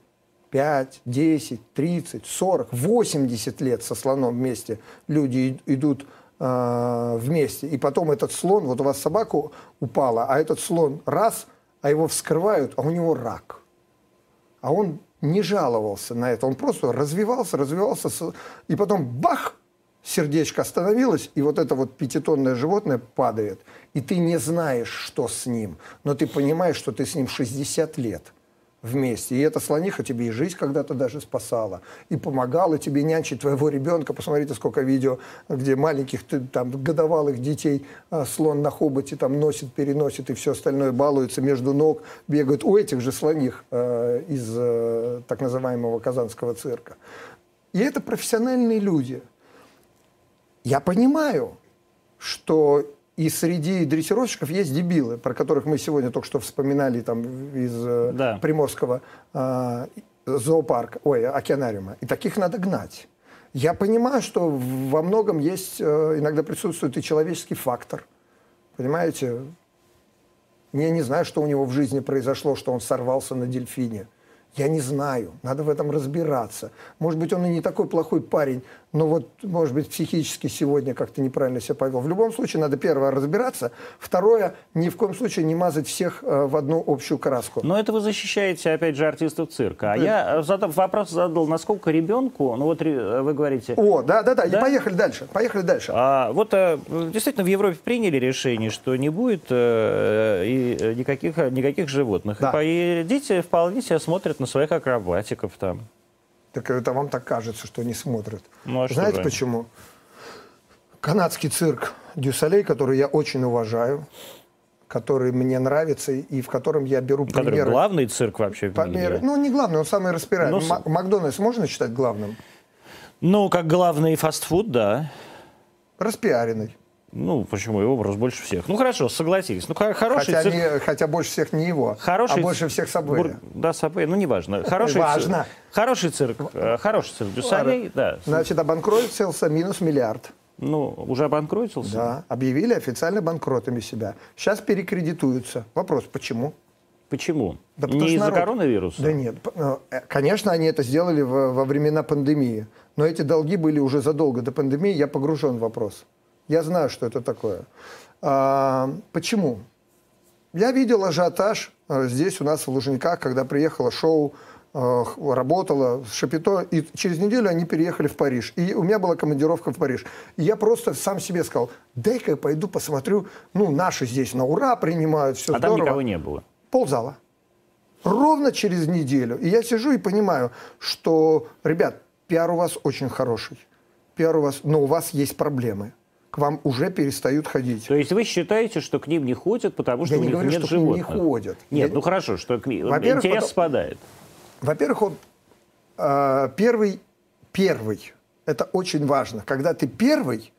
5, 10, 30, 40, 80 лет со слоном вместе. Люди идут э, вместе. И потом этот слон, вот у вас собака упала, а этот слон раз, а его вскрывают, а у него рак. А он не жаловался на это. Он просто развивался, развивался. И потом бах, сердечко остановилось, и вот это вот пятитонное животное падает, и ты не знаешь, что с ним, но ты понимаешь, что ты с ним 60 лет вместе. И эта слониха тебе и жизнь когда-то даже спасала, и помогала тебе нянчить твоего ребенка. Посмотрите, сколько видео, где маленьких там, годовалых детей а, слон на хоботе там носит, переносит, и все остальное балуется между ног, бегают у этих же слоних э, из э, так называемого казанского цирка. И это профессиональные люди – я понимаю, что и среди дрессировщиков есть дебилы, про которых мы сегодня только что вспоминали там из э, да. Приморского э, зоопарка, ой, океанариума. И таких надо гнать. Я понимаю, что во многом есть, э, иногда присутствует и человеческий фактор. Понимаете? Я не знаю, что у него в жизни произошло, что он сорвался на дельфине. Я не знаю, надо в этом разбираться. Может быть, он и не такой плохой парень, но вот, может быть, психически сегодня как-то неправильно себя повел. В любом случае, надо первое разбираться, второе, ни в коем случае не мазать всех э, в одну общую краску. Но это вы защищаете, опять же, артистов цирка. А да. я э, задав, вопрос задал, насколько ребенку, ну вот э, вы говорите... О, да-да-да, и поехали дальше, поехали дальше. А, вот действительно в Европе приняли решение, что не будет э, и никаких, никаких животных. Да. И дети вполне себя смотрят на своих акробатиков там. Так это вам так кажется, что не смотрят. Ну, а Знаете же? почему? Канадский цирк дю Солей, который я очень уважаю, который мне нравится и в котором я беру который примеры. главный цирк вообще в мире. Ну, не главный, он самый распиаренный. Ну, Макдональдс можно считать главным? Ну, как главный фастфуд, да. Распиаренный. Ну, почему его образ больше всех? Ну, хорошо, согласились. Ну, хороший хотя, цирк... не, хотя больше всех не его, хороший... а больше всех собой. Бур... Да, собой, ну, неважно. Хороший Важно. Цирк. Хороший цирк, э, хороший цирк дю Солей, да. Значит, обанкротился минус миллиард. Ну, уже обанкротился? Да, объявили официально банкротами себя. Сейчас перекредитуются. Вопрос, почему? Почему? Да не из-за народ... коронавируса? Да нет. Э, конечно, они это сделали во времена пандемии. Но эти долги были уже задолго до пандемии. Я погружен в вопрос. Я знаю, что это такое. А, почему? Я видел ажиотаж а, здесь у нас в Лужниках, когда приехало шоу, а, работало Шапито, и через неделю они переехали в Париж. И у меня была командировка в Париж. И я просто сам себе сказал, дай-ка я пойду посмотрю, ну, наши здесь на ура принимают, все а здорово. там никого не было? ползала. Ровно через неделю. И я сижу и понимаю, что, ребят, пиар у вас очень хороший. Пиар у вас, но у вас есть проблемы. К вам уже перестают ходить. То есть вы считаете, что к ним не ходят, потому что я у не них говорю, нет что животных? к ним не ходят. Нет, Я- ну хорошо, что к ним Во-первых, интерес потом- спадает. Во-первых, он э, первый, первый. Это очень важно. Когда ты первый,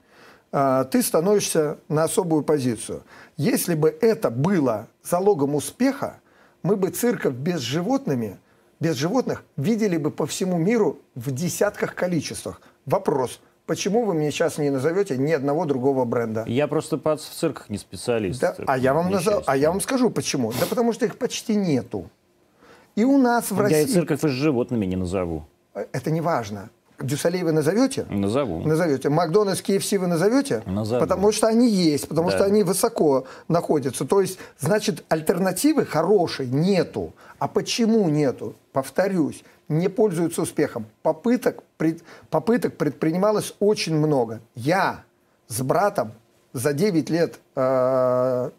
э, ты становишься на особую позицию. Если бы это было залогом успеха, мы бы цирков без животными, без животных видели бы по всему миру в десятках количествах. Вопрос. Почему вы мне сейчас не назовете ни одного другого бренда? Я просто пац в цирках не специалист. Да, а, я вам назов- а я вам скажу почему. Да потому что их почти нету. И у нас в Я и России... цирков и с животными не назову. Это не важно. Дюсалей вы назовете? Назову. Назовете. Макдональдс, KFC вы назовете? Назову. Потому что они есть, потому Да. что они высоко находятся. То есть, значит, альтернативы хорошей нету. А почему нету? Повторюсь, не пользуются успехом. Попыток, пред- попыток предпринималось очень много. Я с братом за 9 лет э,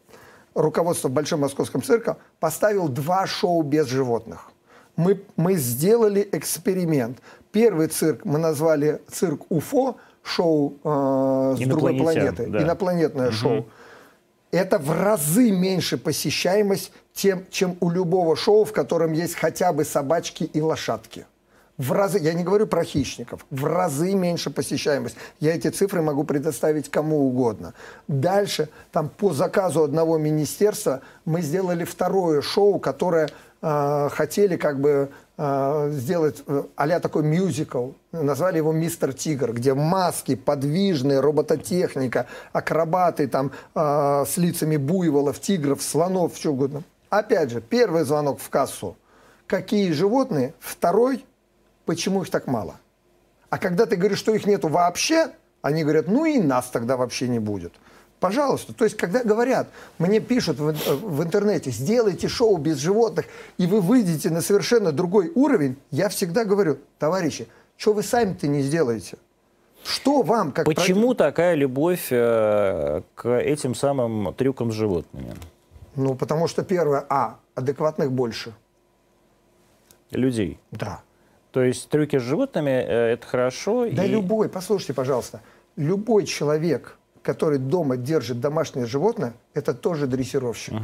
руководства Большим Московским цирком поставил два шоу без животных. Мы, мы сделали эксперимент. Первый цирк мы назвали цирк УФО, шоу э, с другой планеты, да. инопланетное шоу. Это в разы меньше посещаемость, тем, чем у любого шоу, в котором есть хотя бы собачки и лошадки. В разы, я не говорю про хищников, в разы меньше посещаемость. Я эти цифры могу предоставить кому угодно. Дальше, там по заказу одного министерства мы сделали второе шоу, которое э, хотели как бы сделать э, а такой мюзикл. Назвали его «Мистер Тигр», где маски, подвижные, робототехника, акробаты там э, с лицами буйволов, тигров, слонов, что угодно. Опять же, первый звонок в кассу. Какие животные? Второй – почему их так мало? А когда ты говоришь, что их нету вообще, они говорят, ну и нас тогда вообще не будет. Пожалуйста. То есть, когда говорят, мне пишут в, в интернете, сделайте шоу без животных, и вы выйдете на совершенно другой уровень, я всегда говорю, товарищи, что вы сами-то не сделаете? Что вам, как Почему такая любовь э, к этим самым трюкам с животными? Ну, потому что первое, а, адекватных больше. Людей. Да. То есть трюки с животными э, это хорошо. Да и- любой, послушайте, пожалуйста, любой человек, который дома держит домашнее животное, это тоже дрессировщик.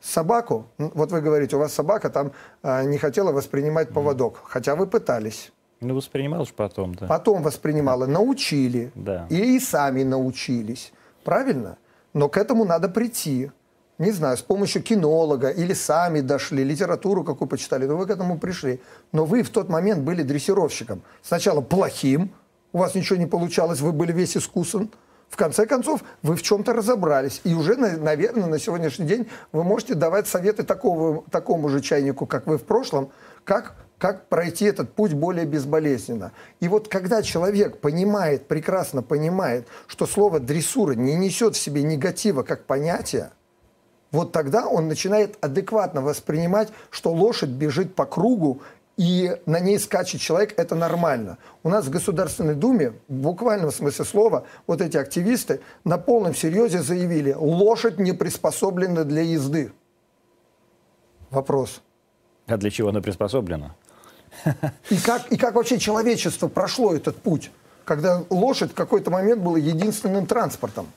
Собаку, м, вот вы говорите, у вас собака там а, не хотела воспринимать поводок, хотя вы пытались. Ну, воспринимал же потом, да. Потом воспринимала, научили. Да. И, и сами научились. Правильно? Но к этому надо прийти. Не знаю, с помощью кинолога или сами дошли, литературу какую почитали, но вы к этому пришли. Но вы в тот момент были дрессировщиком. Сначала плохим, у вас ничего не получалось, вы были весь искусан. В конце концов, вы в чем-то разобрались. И уже, на- наверное, на сегодняшний день вы можете давать советы такого, такому же чайнику, как вы в прошлом, как, как пройти этот путь более безболезненно. И вот когда человек понимает, прекрасно понимает, что слово дрессура не несет в себе негатива как понятие, вот тогда он начинает адекватно воспринимать, что лошадь бежит по кругу, и на ней скачет человек, это нормально. У нас в Государственной Думе, в буквальном смысле слова, вот эти активисты на полном серьезе заявили, лошадь не приспособлена для езды. Вопрос. А для чего она приспособлена? И как, и как вообще человечество прошло этот путь, когда лошадь в какой-то момент была единственным транспортом?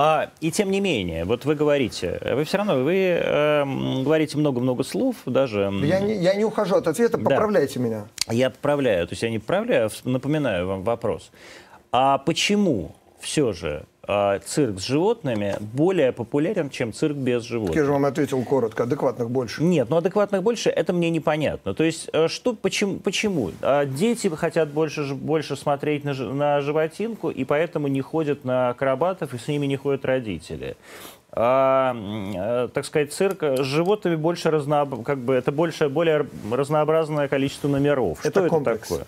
А, и тем не менее, вот вы говорите, вы все равно, вы эм, говорите много-много слов, даже... Я не, я не ухожу от ответа, Да. поправляйте меня. Я поправляю, то есть я не поправляю, а напоминаю вам вопрос. А почему все же а, цирк с животными более популярен, чем цирк без Я животных? же вам ответил коротко, адекватных больше. Нет, ну адекватных больше, это мне непонятно. То есть, э, что, почему? почему? А, Дети хотят больше, больше смотреть на, на животинку, и поэтому не ходят на акробатов, и с ними не ходят родители. А, э, так сказать, цирк с животными больше разнооб... как бы это больше, более разнообразное количество номеров. Это что это комплекс. такое?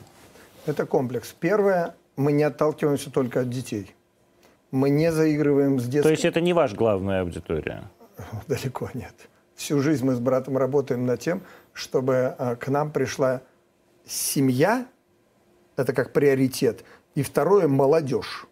Это комплекс. Первое, мы не отталкиваемся только от детей. Мы не заигрываем с детским... То есть это не ваша главная аудитория? [laughs] Далеко нет. Всю жизнь мы с братом работаем над тем, чтобы а, к нам пришла семья, это как приоритет, и второе – молодежь.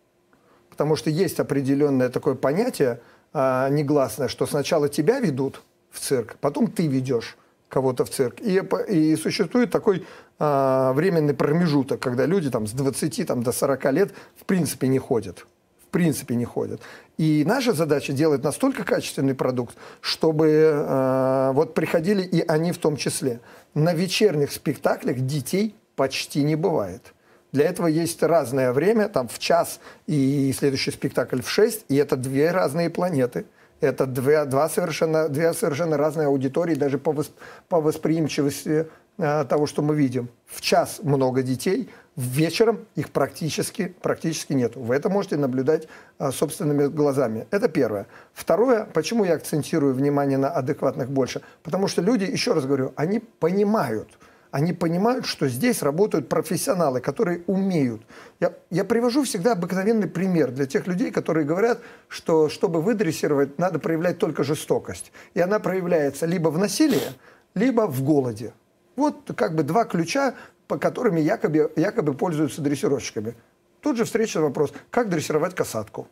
Потому что есть определенное такое понятие а, негласное, что сначала тебя ведут в цирк, потом ты ведешь кого-то в цирк. И, и существует такой а, временный промежуток, когда люди там, с 20 там, до 40 лет в принципе не ходят. В принципе не ходят. И наша задача делать настолько качественный продукт, чтобы э, вот приходили и они в том числе. На вечерних спектаклях детей почти не бывает. Для этого есть разное время, там в час и следующий спектакль в 6, и это две разные планеты. Это две, два совершенно, две совершенно разные аудитории, даже по, восп, по восприимчивости э, того, что мы видим. В час много детей, вечером их практически, практически нет. Вы это можете наблюдать э, собственными глазами. Это первое. Второе, почему я акцентирую внимание на адекватных больше? Потому что люди, еще раз говорю, они понимают – они понимают, что здесь работают профессионалы, которые умеют. Я, я привожу всегда обыкновенный пример для тех людей, которые говорят, что чтобы выдрессировать, надо проявлять только жестокость. И она проявляется либо в насилии, либо в голоде. Вот как бы два ключа, по которыми якобы, якобы пользуются дрессировщиками. Тут же встречный вопрос, как дрессировать касатку?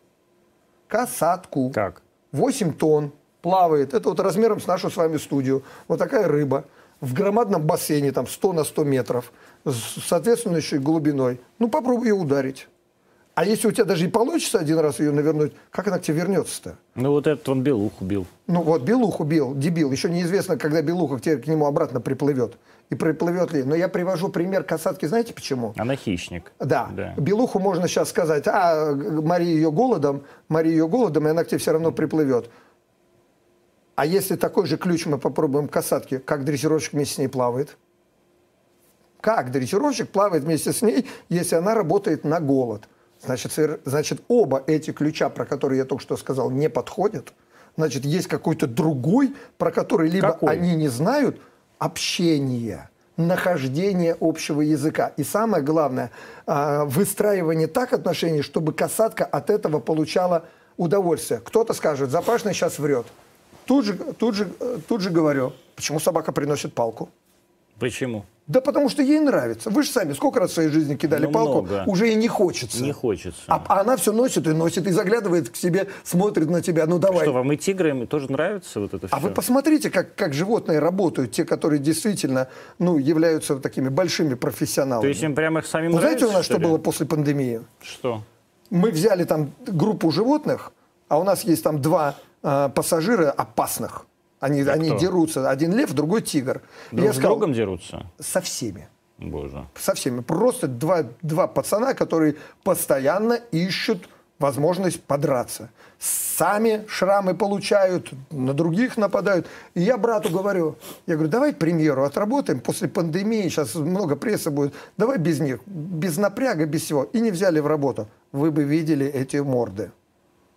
Касатку. Как? 8 тонн, плавает. Это вот размером с нашу с вами студию. Вот такая рыба в громадном бассейне, там 100 на 100 метров, с соответствующей глубиной, ну попробуй ее ударить. А если у тебя даже и получится один раз ее навернуть, как она к тебе вернется-то? Ну вот этот он белуху бил. Ну вот белуху бил, дебил. Еще неизвестно, когда белуха к, тебе, к нему обратно приплывет. И приплывет ли. Но я привожу пример касатки, знаете почему? Она хищник. Да. да. Белуху можно сейчас сказать, а, Мария ее голодом, Мария ее голодом, и она к тебе все равно приплывет. А если такой же ключ мы попробуем касатки, как дрессировщик вместе с ней плавает? Как дрессировщик плавает вместе с ней, если она работает на голод? Значит, значит, оба эти ключа, про которые я только что сказал, не подходят. Значит, есть какой-то другой, про который либо Какой? они не знают, общение, нахождение общего языка. И самое главное, а, выстраивание так отношений, чтобы касатка от этого получала удовольствие. Кто-то скажет, Запашный сейчас врет. Тут же, тут же, тут же говорю, почему собака приносит палку? Почему? Да потому что ей нравится. Вы же сами сколько раз в своей жизни кидали ну, палку, много. уже и не хочется. Не хочется. А, а она все носит и носит, и заглядывает к себе, смотрит на тебя. Ну давай. Что, вам и тигры тоже нравится вот это все? А вы посмотрите, как, как животные работают, те, которые действительно ну, являются такими большими профессионалами. То есть им прямо их самим Вы нравится, знаете у нас, что, что было после пандемии? Что? Мы взяли там группу животных, а у нас есть там два э, пассажира опасных. Они, а они дерутся. Один лев, другой тигр. Друг я с сказал, другом дерутся? Со всеми. Боже. Со всеми. Просто два, два пацана, которые постоянно ищут возможность подраться. Сами шрамы получают, на других нападают. И я брату говорю, я говорю, давай премьеру отработаем после пандемии, сейчас много прессы будет, давай без них, без напряга, без всего. И не взяли в работу. Вы бы видели эти морды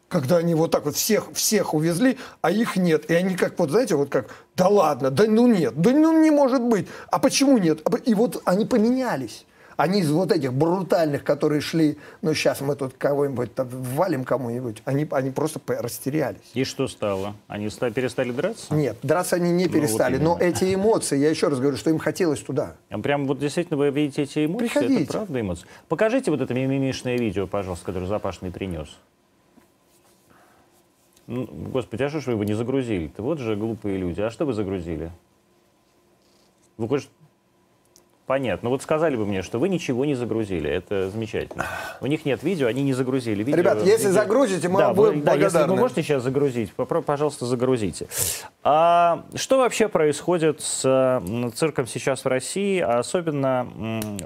когда они вот так вот всех, всех увезли, а их нет. И они как вот, знаете, вот как, да ладно, да ну нет, да ну не может быть. А почему нет? А и вот они поменялись. Они из вот этих брутальных, которые шли, ну сейчас мы тут кого-нибудь валим кому-нибудь, они, они просто растерялись. И что стало? Они стали, перестали драться? Нет, драться они не перестали. Ну, вот но эти эмоции, я еще раз говорю, что им хотелось туда. А прям вот действительно вы видите эти эмоции? Приходите. Это правда эмоции? Покажите вот это мимимишное видео, пожалуйста, которое Запашный принес. Ну, господи, а что ж вы его не загрузили-то? Вот же глупые люди. А что вы загрузили? Вы хоть... Понятно. Ну вот сказали бы мне, что вы ничего не загрузили. Это замечательно. У них нет видео, они не загрузили видео. Ребят, если видео... загрузите, мы да, будем да, если вы можете сейчас загрузить, пожалуйста, загрузите. А, что вообще происходит с цирком сейчас в России, а особенно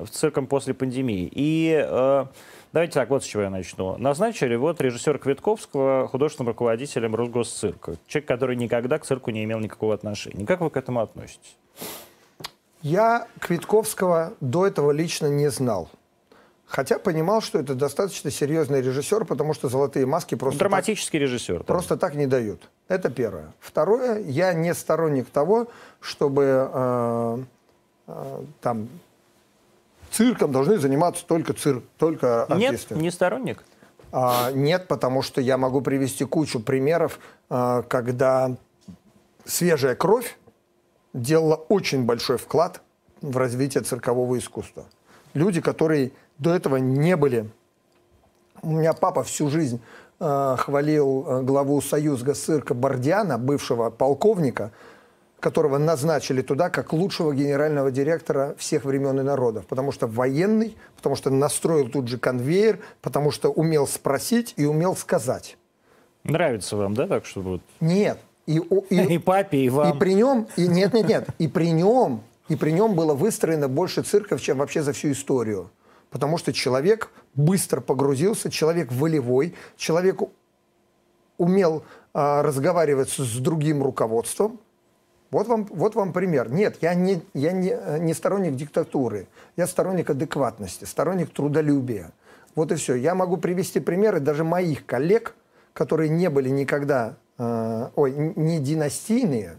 с цирком после пандемии? И э, Давайте так, вот с чего я начну. Назначили вот режиссера Квитковского художественным руководителем Росгосцирка. Человек, который никогда к цирку не имел никакого отношения. Как вы к этому относитесь? Я Квитковского до этого лично не знал. Хотя понимал, что это достаточно серьезный режиссер, потому что «Золотые маски» просто... Драматический так, режиссер. Да. Просто так не дают. Это первое. Второе, я не сторонник того, чтобы э, э, там цирком должны заниматься только цирк, только артисты. Нет, не сторонник? А, нет, потому что я могу привести кучу примеров, а, когда свежая кровь делала очень большой вклад в развитие циркового искусства. Люди, которые до этого не были... У меня папа всю жизнь э, хвалил э, главу Союз Госцирка Бордиана, бывшего полковника, которого назначили туда как лучшего генерального директора всех времен и народов. Потому что военный, потому что настроил тут же конвейер, потому что умел спросить и умел сказать. Нравится вам, да, так что вот? Нет. И, и, [laughs] и папе, и вам. И при нем, и нет, нет, нет, и при нем, и при нем было выстроено больше цирков, чем вообще за всю историю. Потому что человек быстро погрузился, человек волевой, человек умел а, разговаривать с другим руководством, вот вам, вот вам пример. Нет, я, не, я не, не сторонник диктатуры. Я сторонник адекватности, сторонник трудолюбия. Вот и все. Я могу привести примеры даже моих коллег, которые не были никогда, э, ой, не династийные,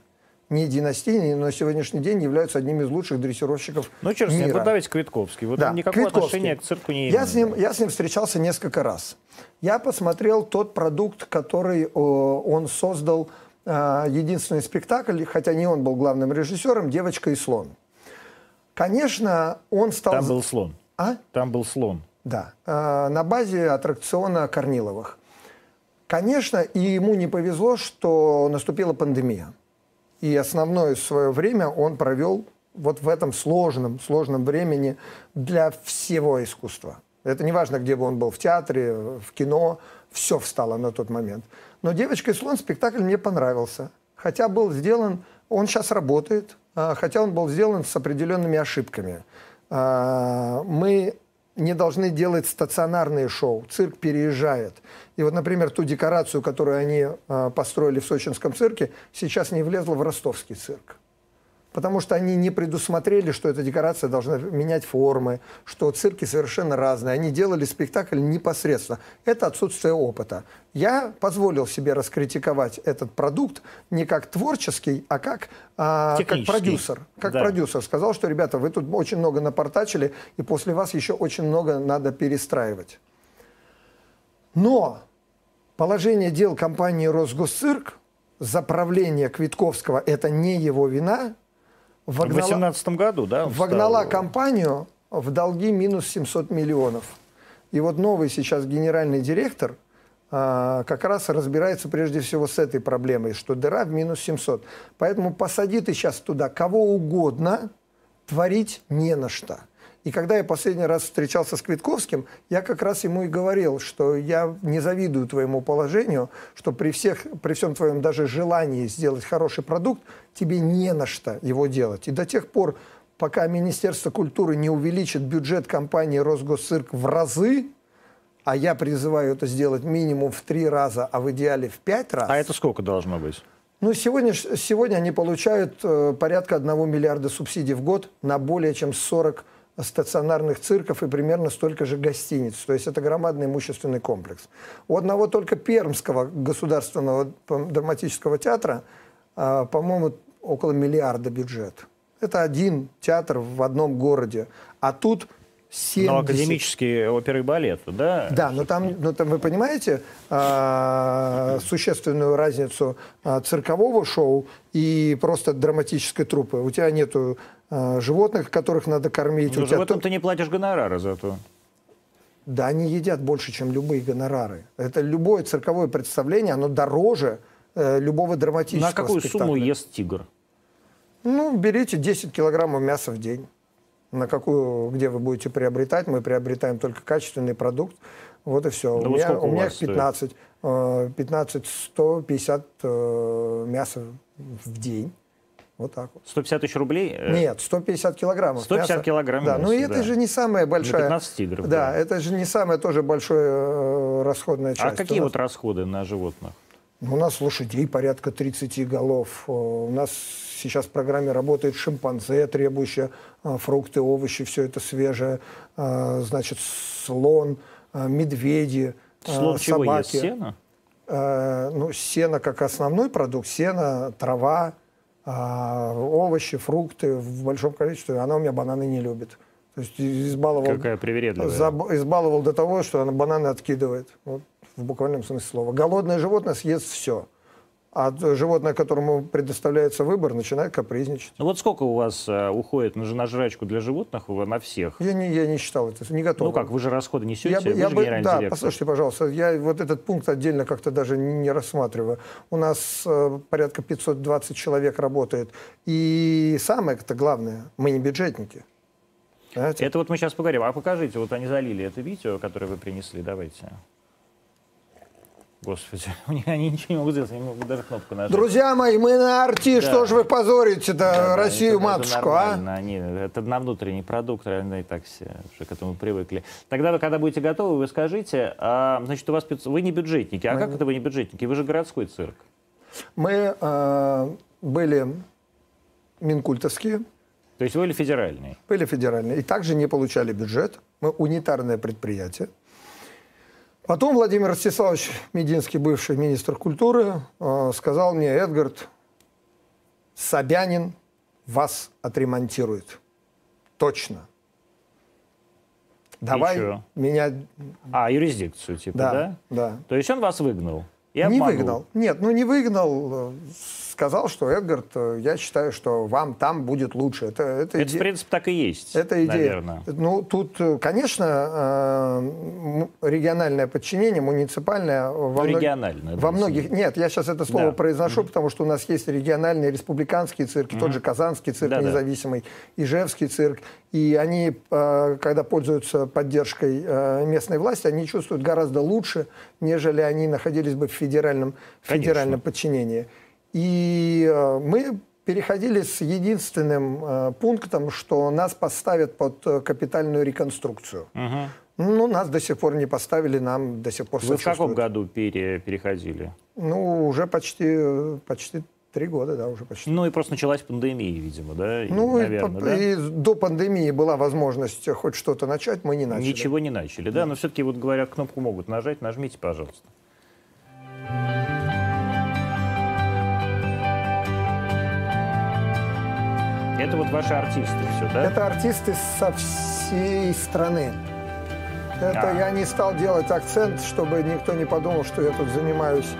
не династийные, но на сегодняшний день являются одним из лучших дрессировщиков Ну, черт с ним, вот давайте Квитковский. Вот да, никакого Квитковский. отношения к цирку не имеет. Я с, ним, я с ним встречался несколько раз. Я посмотрел тот продукт, который о, он создал единственный спектакль, хотя не он был главным режиссером, «Девочка и слон». Конечно, он стал... Там был слон. А? Там был слон. Да, а, на базе аттракциона Корниловых. Конечно, и ему не повезло, что наступила пандемия. И основное свое время он провел вот в этом сложном, сложном времени для всего искусства. Это не важно, где бы он был, в театре, в кино, все встало на тот момент. Но «Девочка и слон» спектакль мне понравился. Хотя был сделан, он сейчас работает, а, хотя он был сделан с определенными ошибками. А, мы не должны делать стационарные шоу. Цирк переезжает. И вот, например, ту декорацию, которую они а, построили в сочинском цирке, сейчас не влезла в ростовский цирк потому что они не предусмотрели, что эта декорация должна менять формы, что цирки совершенно разные. Они делали спектакль непосредственно. Это отсутствие опыта. Я позволил себе раскритиковать этот продукт не как творческий, а как, а, как продюсер. Как да. продюсер. Сказал, что, ребята, вы тут очень много напортачили, и после вас еще очень много надо перестраивать. Но положение дел компании «Росгосцирк», заправление Квитковского – это не его вина, вогнала, в 2018 году, да? Вогнала стал... компанию в долги минус 700 миллионов. И вот новый сейчас генеральный директор а, как раз разбирается прежде всего с этой проблемой, что дыра в минус 700. Поэтому посади ты сейчас туда кого угодно, творить не на что. И когда я последний раз встречался с Квитковским, я как раз ему и говорил, что я не завидую твоему положению, что при, всех, при всем твоем даже желании сделать хороший продукт, тебе не на что его делать. И до тех пор, пока Министерство культуры не увеличит бюджет компании «Росгосцирк» в разы, а я призываю это сделать минимум в три раза, а в идеале в пять раз. А это сколько должно быть? Ну, сегодня, сегодня они получают э, порядка 1 миллиарда субсидий в год на более чем 40 стационарных цирков и примерно столько же гостиниц. То есть это громадный имущественный комплекс. У одного только Пермского государственного драматического театра, а, по-моему, около миллиарда бюджет. Это один театр в одном городе. А тут 70... Но академические оперы и балет, да? Да, но там, но там вы понимаете э, существенную разницу э, циркового шоу и просто драматической труппы. У тебя нету э, животных, которых надо кормить. Но животным ты не платишь гонорары за то. Да, они едят больше, чем любые гонорары. Это любое цирковое представление, оно дороже э, любого драматического На какую спектакля. сумму ест тигр? Ну, берите 10 килограммов мяса в день на какую, где вы будете приобретать. Мы приобретаем только качественный продукт. Вот и все. Да у, меня, у меня 15, 15 150 э, мяса в день. Вот так вот. 150 тысяч рублей? Э, Нет, 150 килограммов 150 мяса. килограмм Да, ну это же не самая большая... На 15 тигров. Да, да, это же не самая тоже большая э, расходная а часть. А какие вот расходы на животных? У нас лошадей порядка 30 голов. У нас сейчас в программе работает шимпанзе, требующая а, фрукты, овощи, все это свежее. А, значит, слон, а, медведи, слон собаки. Чего ест? Сено? Ну, сено как основной продукт, сено, трава, овощи, фрукты в большом количестве. Она у меня бананы не любит. То есть избаловал, Какая привередливая. избаловал до того, что она бананы откидывает. Вот, в буквальном смысле слова. Голодное животное съест все а животное, которому предоставляется выбор, начинает капризничать. Ну вот сколько у вас э, уходит на, на жрачку для животных на всех? Я не, я не считал это, не готов. Ну как, вы же расходы несете, я, вы я же бы, генеральный Да, директор. послушайте, пожалуйста, я вот этот пункт отдельно как-то даже не, не рассматриваю. У нас э, порядка 520 человек работает. И самое это главное, мы не бюджетники. Знаете? Это вот мы сейчас поговорим. А покажите, вот они залили это видео, которое вы принесли, давайте. Господи, [laughs] они ничего не могут сделать, они могут даже кнопку нажать. Друзья мои, мы на арти, да. что же вы позорите-то да, Россию, это, матушку, это а? Они, это на внутренний продукт, реально и так все уже к этому привыкли. Тогда, когда будете готовы, вы скажите, а, значит, у вас вы не бюджетники, а мы... как это вы не бюджетники? Вы же городской цирк. Мы э, были минкультовские. То есть вы были федеральные? Были федеральные. И также не получали бюджет. Мы унитарное предприятие. Потом Владимир Ростиславович Мединский, бывший министр культуры, э, сказал мне, Эдгард, Собянин вас отремонтирует. Точно. Давай меня... А, юрисдикцию типа, да? Да, да. То есть он вас выгнал? И не выгнал. Нет, ну не выгнал сказал, что Эдгард, э, я считаю, что вам там будет лучше. Это, это, это иде... в принципе, так и есть. Это идея. Наверное. Ну, тут, э, конечно, э, региональное подчинение, муниципальное... Во ну, региональное. Во многих... Нет, я сейчас это слово да. произношу, mm-hmm. потому что у нас есть региональные республиканские цирки, mm-hmm. тот же Казанский цирк да, независимый, да. Ижевский цирк. И они, когда пользуются поддержкой местной власти, они чувствуют гораздо лучше, нежели они находились бы в федеральном, федеральном подчинении. И э, мы переходили с единственным э, пунктом, что нас поставят под э, капитальную реконструкцию. Угу. Ну, нас до сих пор не поставили, нам до сих пор Вы в каком году пере, переходили? Ну, уже почти, почти три года, да, уже почти. Ну, и просто началась пандемия, видимо, да? Ну, наверное, и, да? и до пандемии была возможность хоть что-то начать, мы не начали. Ничего не начали, да? Но все-таки, вот говорят, кнопку могут нажать, нажмите, пожалуйста. Это вот ваши артисты все, да? Это артисты со всей страны. Это а. я не стал делать акцент, чтобы никто не подумал, что я тут занимаюсь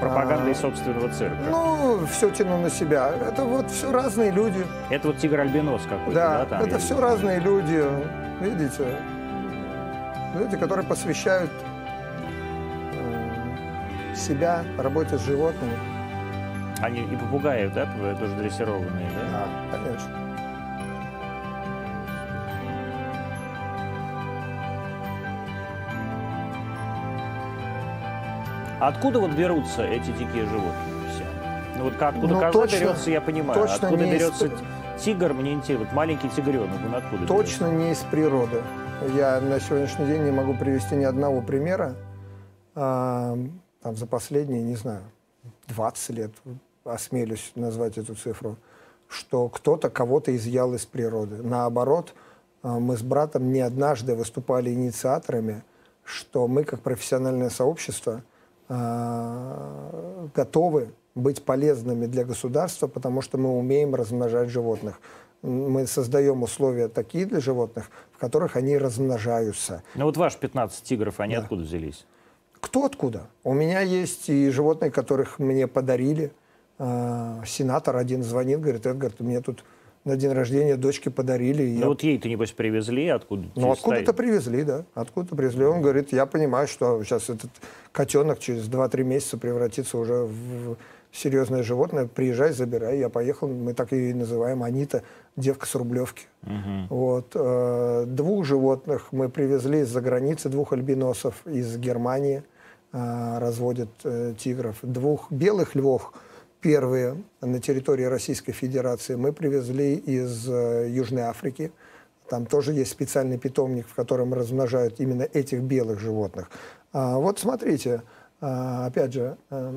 пропагандой а, собственного цирка. Ну, все тяну на себя. Это вот все разные люди. Это вот тигр альбинос какой-то, да? Да, там это все вижу. разные люди. Видите? Люди, которые посвящают э, себя работе с животными. Они и попугаи, да, тоже дрессированные, да? Да, конечно. Откуда вот берутся эти дикие животные все? Ну вот как, откуда ну, коза точно, берется, я понимаю. Точно откуда берется из... тигр, мне интересно. Вот маленький тигренок, он откуда Точно берется? не из природы. Я на сегодняшний день не могу привести ни одного примера. А, там за последние, не знаю, 20 лет, осмелюсь назвать эту цифру, что кто-то кого-то изъял из природы. Наоборот, а, мы с братом не однажды выступали инициаторами, что мы, как профессиональное сообщество, а, готовы быть полезными для государства, потому что мы умеем размножать животных. Мы создаем условия такие для животных, в которых они размножаются. Ну вот ваши 15 тигров, они да. откуда взялись? Кто откуда? У меня есть и животные, которых мне подарили – э, сенатор один звонит, говорит, Эдгар, ты мне тут на день рождения дочке подарили. Ну я... вот ей-то, небось, привезли, откуда Ну, откуда-то привезли, да. Откуда-то привезли. Он говорит, я понимаю, что сейчас этот котенок через 2-3 месяца превратится уже в серьезное животное. Приезжай, забирай. Я поехал, мы так и называем Анита, девка с Рублевки. Угу. Вот. Э, двух животных мы привезли из-за границы, двух альбиносов из Германии э, разводят тигров. Двух белых львов – первые на территории Российской Федерации мы привезли из э, Южной Африки. Там тоже есть специальный питомник, в котором размножают именно этих белых животных. А, вот смотрите, а, опять же, а,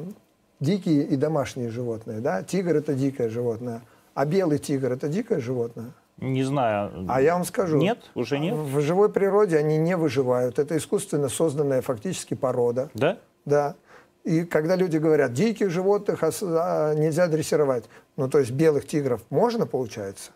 дикие и домашние животные. Да? Тигр – это дикое животное, а белый тигр – это дикое животное. Не знаю. А я вам скажу. Нет, уже нет. В живой природе они не выживают. Это искусственно созданная фактически порода. Да? Да. И когда люди говорят, диких животных а, нельзя дрессировать, ну то есть белых тигров можно, получается?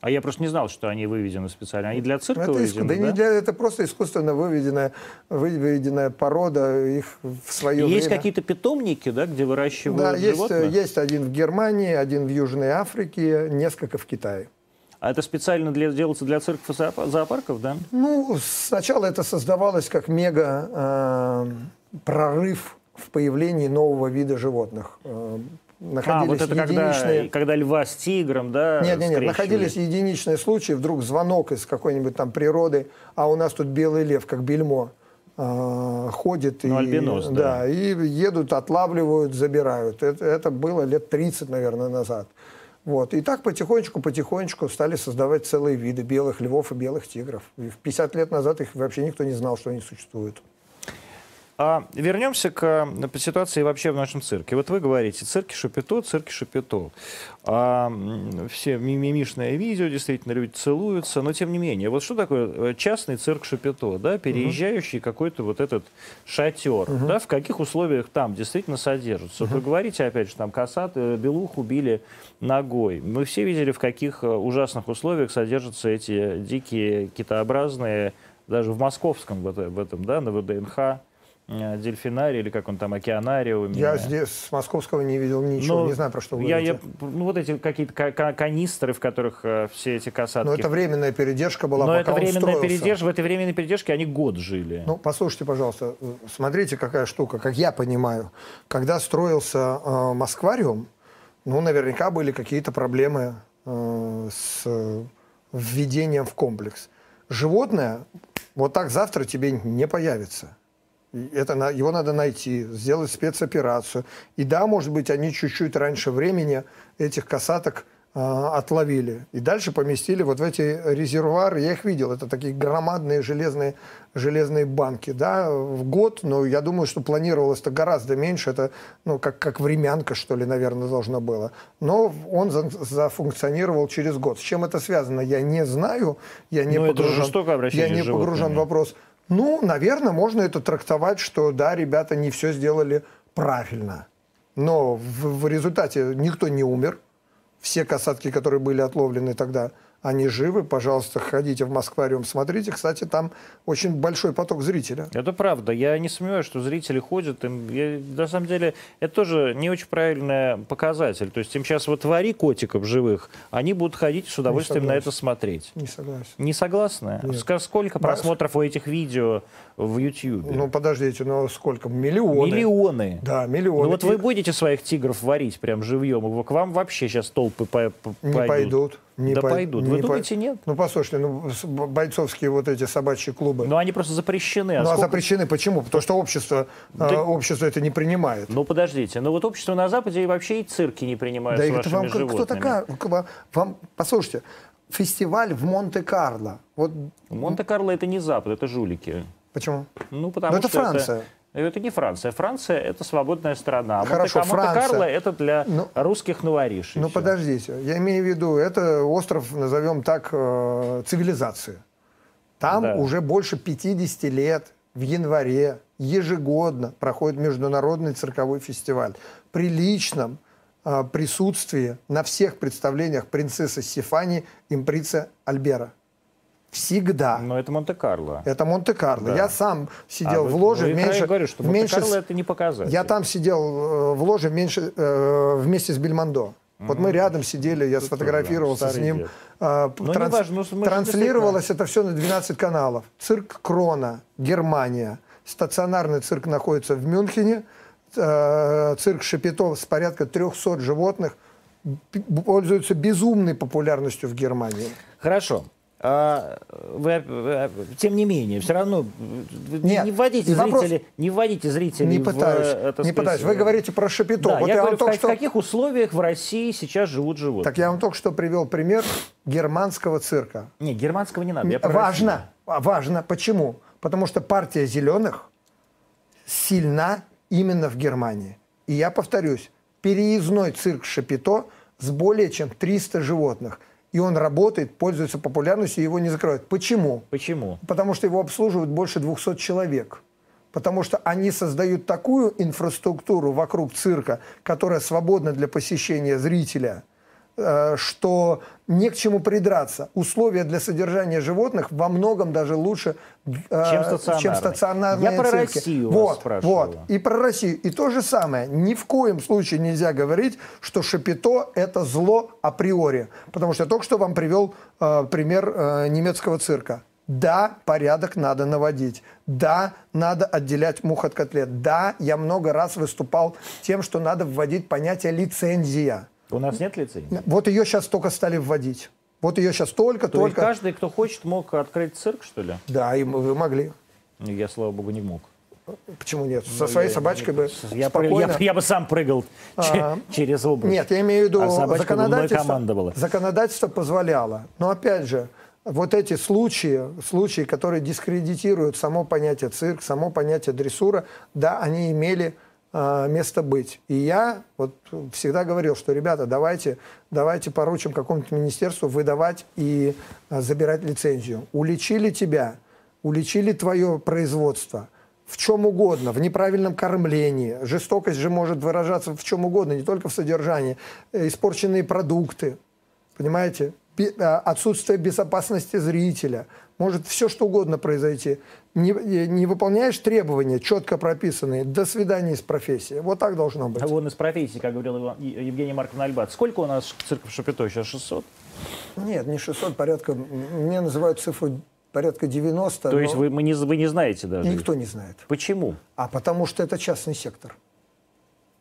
А я просто не знал, что они выведены специально. Они для цирка это выведены, да? да? Не для, это просто искусственно выведенная, выведенная порода, их в свое Есть время. какие-то питомники, да, где выращивают да, есть, животных? есть один в Германии, один в Южной Африке, несколько в Китае. А это специально для, делается для цирков и зоопарков, да? Ну, сначала это создавалось как мега э, прорыв в появлении нового вида животных. Э, находились а, вот это единичные... когда, когда льва с тигром, да? Нет, нет, нет, находились единичные случаи, вдруг звонок из какой-нибудь там природы, а у нас тут белый лев, как бельмо, э, ходит. Ну, и, альбинос, да. да. и едут, отлавливают, забирают. Это, это было лет 30, наверное, назад. Вот. И так потихонечку-потихонечку стали создавать целые виды белых львов и белых тигров. И в 50 лет назад их вообще никто не знал, что они существуют. А вернемся к э, ситуации вообще в нашем цирке. Вот вы говорите, цирки Шапито, цирки Шапито. А, все мимишное видео, действительно, люди целуются, но тем не менее. Вот что такое э, частный цирк Шапито, да, переезжающий угу. какой-то вот этот шатер, угу. да, в каких условиях там действительно содержатся? Угу. Вы говорите, опять же, там косат, э, белуху били ногой. Мы все видели, в каких ужасных условиях содержатся эти дикие китообразные, даже в московском в этом, да, на ВДНХ, дельфинарий, или как он там, океанариум. Я здесь с московского не видел ничего, ну, не знаю, про что вы я, я, Ну, вот эти какие-то канистры, в которых э, все эти касатки... Но это временная передержка была, Но пока это временная передержка, в этой временной передержке они год жили. Ну, послушайте, пожалуйста, смотрите, какая штука, как я понимаю. Когда строился э, Москвариум, ну, наверняка были какие-то проблемы э, с введением в комплекс. Животное вот так завтра тебе не появится. Это, его надо найти, сделать спецоперацию. И да, может быть, они чуть-чуть раньше времени этих касаток э, отловили. И дальше поместили вот в эти резервуары. Я их видел. Это такие громадные железные, железные банки. Да, в год, но я думаю, что планировалось-то гораздо меньше. Это ну, как, как времянка, что ли, наверное, должно было. Но он за, зафункционировал через год. С чем это связано, я не знаю. Я не но погружен, я не погружен в вопрос. Ну, наверное, можно это трактовать, что да, ребята не все сделали правильно. Но в, в результате никто не умер. Все касатки, которые были отловлены тогда, они живы, пожалуйста, ходите в Москвариум, смотрите. Кстати, там очень большой поток зрителя. Это правда. Я не сомневаюсь, что зрители ходят. Им, я, на самом деле, это тоже не очень правильный показатель. То есть им сейчас вот твори котиков живых, они будут ходить с удовольствием на это смотреть. Не согласен. Не согласны? Нет. Сколько просмотров у этих видео в YouTube? Ну, подождите, ну сколько? Миллионы. Миллионы? Да, миллионы. Ну вот вы будете своих тигров варить прям живьем? К вам вообще сейчас толпы по, по, не пойдут. Не да по... пойдут. Вы не думаете, по... нет? Ну, послушайте, ну, бойцовские вот эти собачьи клубы. Ну, они просто запрещены. А ну, а сколько... а запрещены почему? Потому что общество, да... э, общество это не принимает. Ну, подождите. Ну, вот общество на Западе вообще и цирки не принимают да с вашими вам, животными. Кто такая? Вам, послушайте, фестиваль в Монте-Карло. Вот... Монте-Карло это не Запад, это жулики. Почему? Ну, потому Но ну, это что Франция. Это... Это не Франция. Франция – это свободная страна. Хорошо, Монте, Монте-Карло – это для ну, русских новоришей. Ну, подождите. Я имею в виду, это остров, назовем так, э, цивилизации. Там да. уже больше 50 лет в январе ежегодно проходит международный цирковой фестиваль. При личном э, присутствии на всех представлениях принцессы Стефани имприца Альбера. Всегда. Но это Монте-Карло. Это Монте-Карло. Да. Я сам сидел а в ложе вы, меньше... Я говорю, что Монте-Карло это не показатель. Я там сидел э, в ложе меньше, э, вместе с Бельмондо. Вот мы рядом сидели, я сфотографировался с ним. Э, ну, транс... важно, ну, транслировалось это все на 12 каналов. Цирк Крона, Германия. Стационарный цирк находится в Мюнхене. Э, цирк Шапито с порядка 300 животных пользуется безумной популярностью в Германии. Хорошо. А, тем не менее, все равно Нет, не вводите вопрос... зрителей, не вводите зрителей. Не пытаюсь, в, это, не пытаюсь. Вы говорите про Шапито. Да, вот я, я говорю, в, что... в каких условиях в России сейчас живут животные. Так я вам только что привел пример германского цирка. Не, германского не надо. Я важно, Россию. важно. Почему? Потому что партия зеленых сильна именно в Германии. И я повторюсь, переездной цирк Шапито с более чем 300 животных – и он работает, пользуется популярностью, и его не закрывают. Почему? Почему? Потому что его обслуживают больше 200 человек. Потому что они создают такую инфраструктуру вокруг цирка, которая свободна для посещения зрителя, э, что не к чему придраться. Условия для содержания животных во многом даже лучше, э, чем, стационарные. чем стационарные Я про цирки. Россию вот, вас спрашиваю. Вот, и про Россию. И то же самое. Ни в коем случае нельзя говорить, что шапито – это зло априори. Потому что я только что вам привел э, пример э, немецкого цирка. Да, порядок надо наводить. Да, надо отделять мух от котлет. Да, я много раз выступал тем, что надо вводить понятие лицензия. У нас нет лицензии? Вот ее сейчас только стали вводить. Вот ее сейчас только, То только. каждый, кто хочет, мог открыть цирк, что ли? Да, и вы могли. Я, слава богу, не мог. Почему нет? Со ну, своей я, собачкой бы я, спокойно... я, я бы сам прыгал а, через обувь. Нет, я имею в виду, а законодательство, была. законодательство позволяло. Но опять же, вот эти случаи, случаи, которые дискредитируют само понятие цирк, само понятие дрессура, да, они имели место быть. И я вот всегда говорил, что, ребята, давайте, давайте поручим какому-нибудь министерству выдавать и э, забирать лицензию. Уличили тебя, уличили твое производство в чем угодно, в неправильном кормлении. Жестокость же может выражаться в чем угодно, не только в содержании. Э, испорченные продукты, понимаете? А, отсутствие безопасности зрителя, может все что угодно произойти. Не, не выполняешь требования, четко прописанные, до свидания из профессии. Вот так должно быть. А вон из профессии, как говорил Евгений Марковна Альбат. Сколько у нас цирков Шапито сейчас? 600? Нет, не 600, порядка, мне называют цифру порядка 90. То есть вы, мы не, вы не знаете даже? Никто не знает. Почему? А потому что это частный сектор.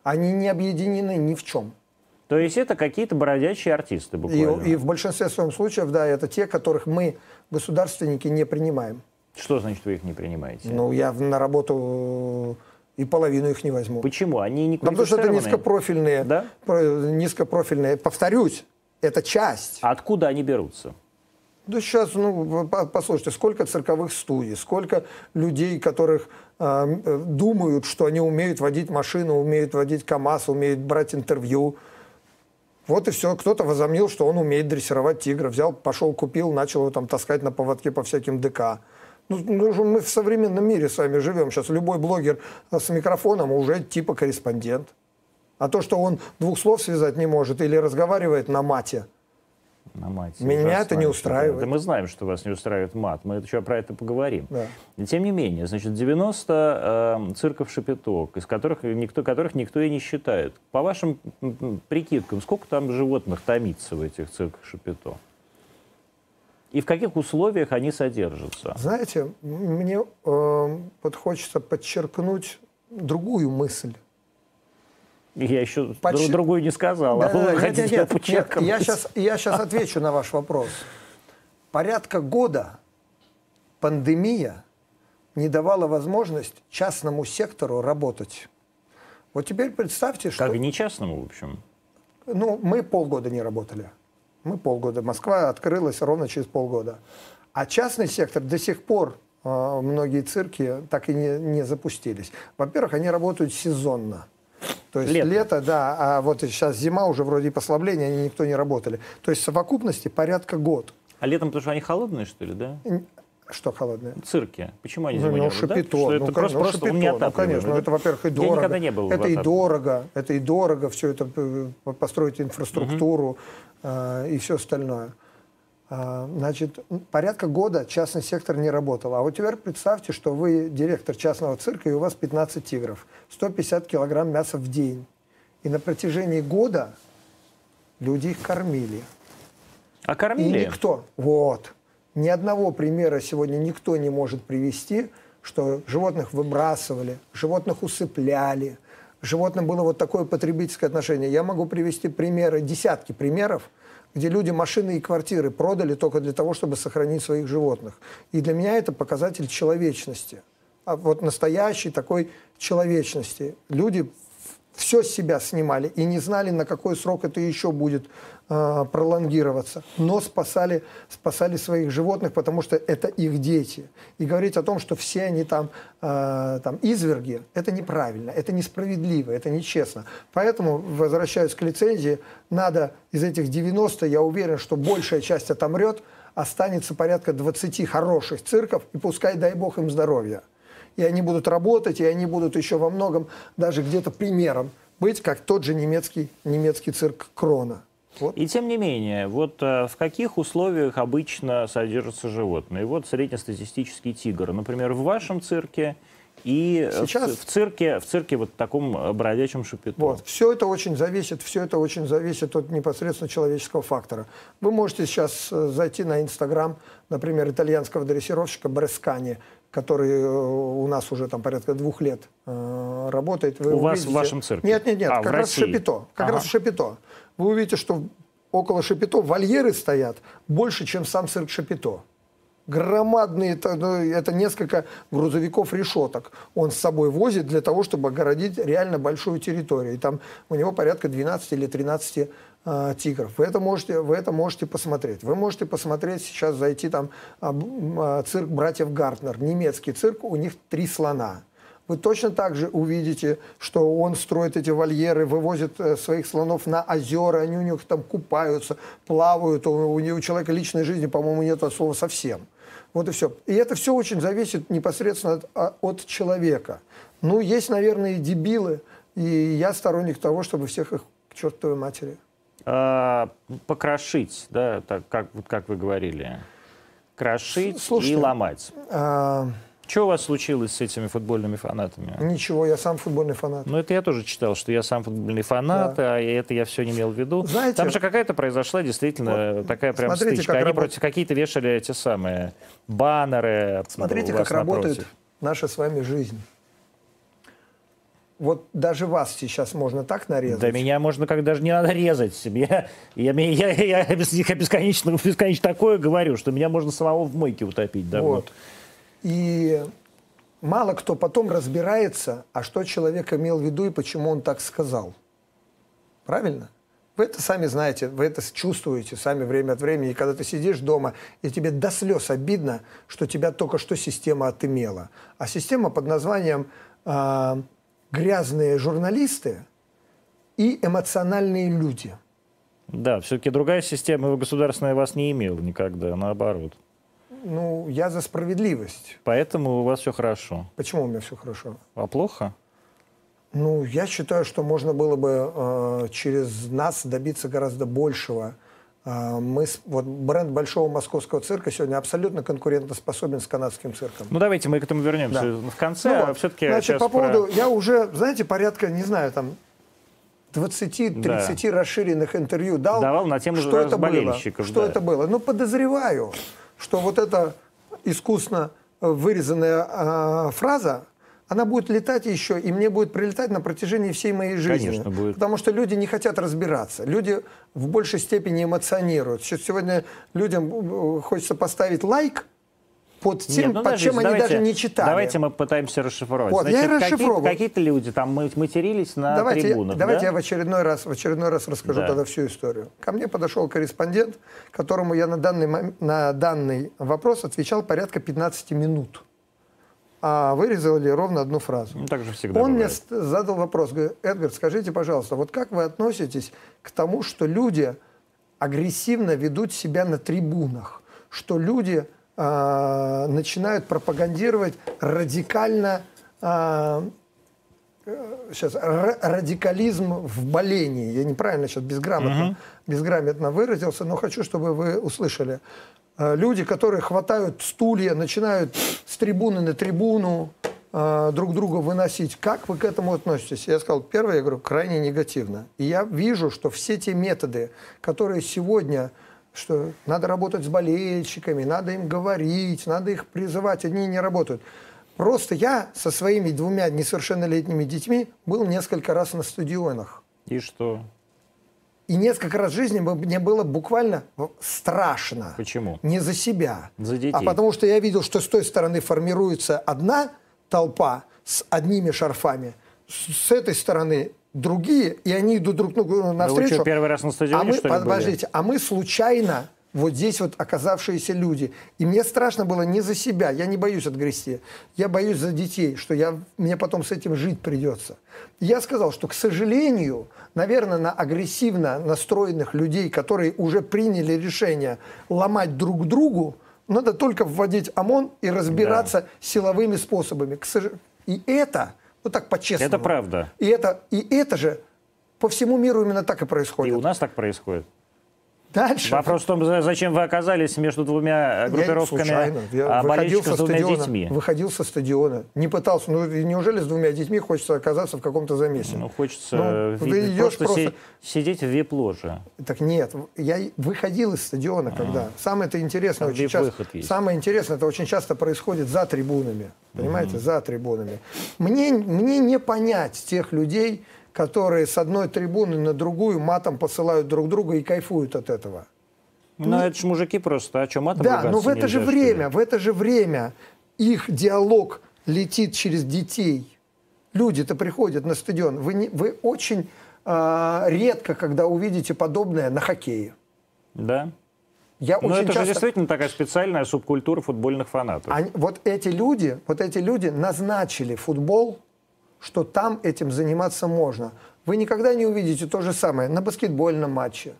Они не объединены ни в чем. То есть это какие-то бродячие артисты буквально. И, и в большинстве своем случаев, да, это те, которых мы, государственники, не принимаем. Что значит вы их не принимаете? Ну, я на работу и половину их не возьму. Почему? Они не Потому что это низкопрофильные. Да? Низкопрофильные. Повторюсь, это часть. А откуда они берутся? Да сейчас, ну, послушайте, сколько цирковых студий, сколько людей, которых э, думают, что они умеют водить машину, умеют водить КАМАЗ, умеют брать интервью. Вот и все. Кто-то возомнил, что он умеет дрессировать тигра. Взял, пошел, купил, начал его там таскать на поводке по всяким ДК. Ну, ну, мы в современном мире с вами живем. Сейчас любой блогер с микрофоном уже типа корреспондент. А то, что он двух слов связать не может или разговаривает на мате – на мате. Меня это не устраивает. Да мы знаем, что вас не устраивает мат. Мы еще про это поговорим. Да. И тем не менее, значит, 90 э, цирков шапиток, из которых никто, которых никто и не считает. По вашим прикидкам, сколько там животных томится в этих цирках шапито? И в каких условиях они содержатся? Знаете, мне э, вот хочется подчеркнуть другую мысль. Я еще Поч... другую не сказал, да, а вы нет, нет, нет, нет, я сейчас, я сейчас отвечу на ваш вопрос. Порядка года пандемия не давала возможность частному сектору работать. Вот теперь представьте, что... Как не частному, в общем? Ну, мы полгода не работали. Мы полгода. Москва открылась ровно через полгода. А частный сектор до сих пор э, многие цирки так и не, не запустились. Во-первых, они работают сезонно. То есть лето. лето, да, а вот сейчас зима уже вроде послабления, они никто не работали. То есть в совокупности порядка год. А летом, потому что они холодные, что ли, да? Что холодные? Цирки. Почему они ну, ну, шапито, да? Что это ну, просто, ну, просто шапито, ну, конечно, да? это, во-первых, и дорого. Я никогда не был Это и дорого, это и дорого, все это э, построить инфраструктуру угу. э, и все остальное. А, значит, порядка года частный сектор не работал. А вот теперь представьте, что вы директор частного цирка, и у вас 15 тигров, 150 килограмм мяса в день. И на протяжении года люди их кормили. А кормили? И никто, вот, ни одного примера сегодня никто не может привести, что животных выбрасывали, животных усыпляли, животным было вот такое потребительское отношение. Я могу привести примеры, десятки примеров, где люди машины и квартиры продали только для того, чтобы сохранить своих животных. И для меня это показатель человечности. А вот настоящей такой человечности. Люди все с себя снимали и не знали, на какой срок это еще будет э, пролонгироваться. Но спасали, спасали своих животных, потому что это их дети. И говорить о том, что все они там, э, там изверги, это неправильно, это несправедливо, это нечестно. Поэтому, возвращаясь к лицензии, надо из этих 90, я уверен, что большая часть отомрет, останется порядка 20 хороших цирков, и пускай, дай бог им здоровья и они будут работать, и они будут еще во многом даже где-то примером быть, как тот же немецкий, немецкий цирк Крона. Вот. И тем не менее, вот э, в каких условиях обычно содержатся животные? Вот среднестатистический тигр, например, в вашем цирке и в- Сейчас- в, цирке, в цирке вот таком э, бродячем шапито. Вот. Все это очень зависит, все это очень зависит от непосредственно человеческого фактора. Вы можете сейчас э, зайти на Инстаграм, например, итальянского дрессировщика Брескани, который э, у нас уже там порядка двух лет э, работает. Вы У вас в увидите- вашем цирке? Нет, нет, нет, А, как раз? Шапито. Как Ага. раз Шапито. Вы увидите, что около Шапито вольеры стоят больше, чем сам цирк Шапито. Громадные, это, ну, это несколько грузовиков решеток он с собой возит для того, чтобы огородить реально большую территорию. И там у него порядка 12 или 13 а, тигров. Вы это, можете, вы это можете посмотреть. Вы можете посмотреть, сейчас зайти там а, а, цирк братьев Гартнер, немецкий цирк, у них три слона. Вы точно так же увидите, что он строит эти вольеры, вывозит э, своих слонов на озера, они у них там купаются, плавают, у, него- человека личной жизни, по-моему, нет от слова совсем. Вот и все. И это все очень зависит непосредственно от, а- от человека. Ну, есть, наверное, и дебилы, и я сторонник того, чтобы всех их к чертовой матери. А, покрошить, да, так, как, вот как вы говорили. Крошить Слушайте, и ломать. А, Что у вас случилось с этими футбольными фанатами? ничего, я сам футбольный фанат. Ну, это я тоже читал, что я сам футбольный фанат, а это я все не имел в виду. Знаете- Там же какая-то произошла действительно такая прям смотрите, стычка. как Они работает- против какие-то вешали эти самые баннеры. Смотрите, как работает напротив. наша с вами жизнь. Вот даже вас сейчас можно так нарезать. Да меня можно как даже не надо резать. Я, я, я, я, я бесконечно, бесконечно такое говорю, что меня можно самого в мойке утопить. давно. Вот. И мало кто потом разбирается, а что человек имел в виду и почему он так сказал. Правильно? Вы это сами знаете, вы это чувствуете сами время от времени. Когда ты сидишь дома, и тебе до слез обидно, что тебя только что система отымела. А система под названием а, «грязные журналисты» и «эмоциональные люди». Да, все-таки другая система государственная вас не имела никогда, наоборот. Ну, я за справедливость. Поэтому у вас все хорошо. Почему у меня все хорошо? А плохо? Ну, я считаю, что можно было бы э, через нас добиться гораздо большего. Э, мы, вот бренд большого московского цирка сегодня абсолютно конкурентоспособен с канадским цирком. Ну, давайте мы к этому вернемся Да. в конце. Ну а вот, все-таки Значит, по поводу, я уже, знаете, порядка, не знаю, там 20-30 расширенных интервью дал. Давал на тему что это было. болельщиков, Что да. это было? Ну, подозреваю, что вот эта искусно вырезанная а, фраза, она будет летать еще, и мне будет прилетать на протяжении всей моей жизни. Конечно, будет. Потому что люди не хотят разбираться. Люди в большей степени эмоционируют. Сейчас Сегодня людям э, хочется поставить лайк под тем, Нет, ну, под чем подождите, они давайте- даже не читали. Давайте мы пытаемся расшифровать. Вот, я и какие- расшифровываю. Какие-то люди там ма- матерились на давайте, трибунах, давайте да? я в очередной раз, в очередной раз расскажу Да. тогда всю историю. Ко мне подошел корреспондент, которому я на данный, на данный вопрос отвечал порядка 15 минут. А вырезали ровно одну фразу. Ну, так же всегда Он мне бывает. с- задал вопрос, говорит, Эдгар, скажите, пожалуйста, вот как вы относитесь к тому, что люди агрессивно ведут себя на трибунах, что люди а, начинают пропагандировать радикально а, сейчас радикализм в болении. Я неправильно сейчас безграмотно, безграмотно выразился, но хочу, чтобы вы услышали. Э, Люди, которые хватают стулья, начинают с трибуны на трибуну э, друг друга выносить. Как вы к этому относитесь? Я сказал, первое, я говорю, крайне негативно. И я вижу, что все те методы, которые сегодня что надо работать с болельщиками, надо им говорить, надо их призывать, они не работают. Просто я со своими двумя несовершеннолетними детьми был несколько раз на стадионах. И что? И несколько раз в жизни мне было буквально страшно. Почему? Не за себя. За детей. А потому что я видел, что с той стороны формируется одна толпа с одними шарфами, с, этой стороны другие, и они идут друг другу вы навстречу. что, первый раз на стадионе, а мы, что ли, были? подождите, а мы случайно вот здесь вот оказавшиеся люди. И мне страшно было не за себя, я не боюсь отгрести, я боюсь за детей, что я, мне потом с этим жить придется. Я сказал, что, к сожалению, наверное, на агрессивно настроенных людей, которые уже приняли решение ломать друг другу, надо только вводить ОМОН и разбираться силовыми способами. К сож- И это, ну так по-честному. Это правда. И это, и это же по всему миру именно так и И происходит. у нас так происходит. Дальше. Вопрос в том, за- зачем вы оказались между двумя Я группировками случайно. Я а, болельщиков со с двумя стадиона, детьми? Выходил со стадиона. Не пытался. Ну, неужели с двумя детьми хочется оказаться в каком-то замесе? Ну, хочется Ну, идешь просто, просто- си- сидеть в вип-ложе. Так нет, я выходил из стадиона, когда. Самое это интересное Там очень часто. есть. Самое интересное, это очень часто происходит за трибунами. Понимаете, за трибунами. Мне, мне не понять тех людей, которые с одной трибуны на другую матом посылают друг друга и кайфуют от этого. Ну, это же мужики просто, о чем матом Да, но в это же время, в это же время их диалог летит через детей. Люди-то приходят на стадион. Вы, не- вы очень а, редко, когда увидите подобное на хоккее. Да? Я Но очень это же часто... действительно такая специальная субкультура футбольных фанатов. Они- вот эти люди, вот эти люди назначили футбол, что там этим заниматься можно. Вы никогда не увидите то же самое на баскетбольном матче,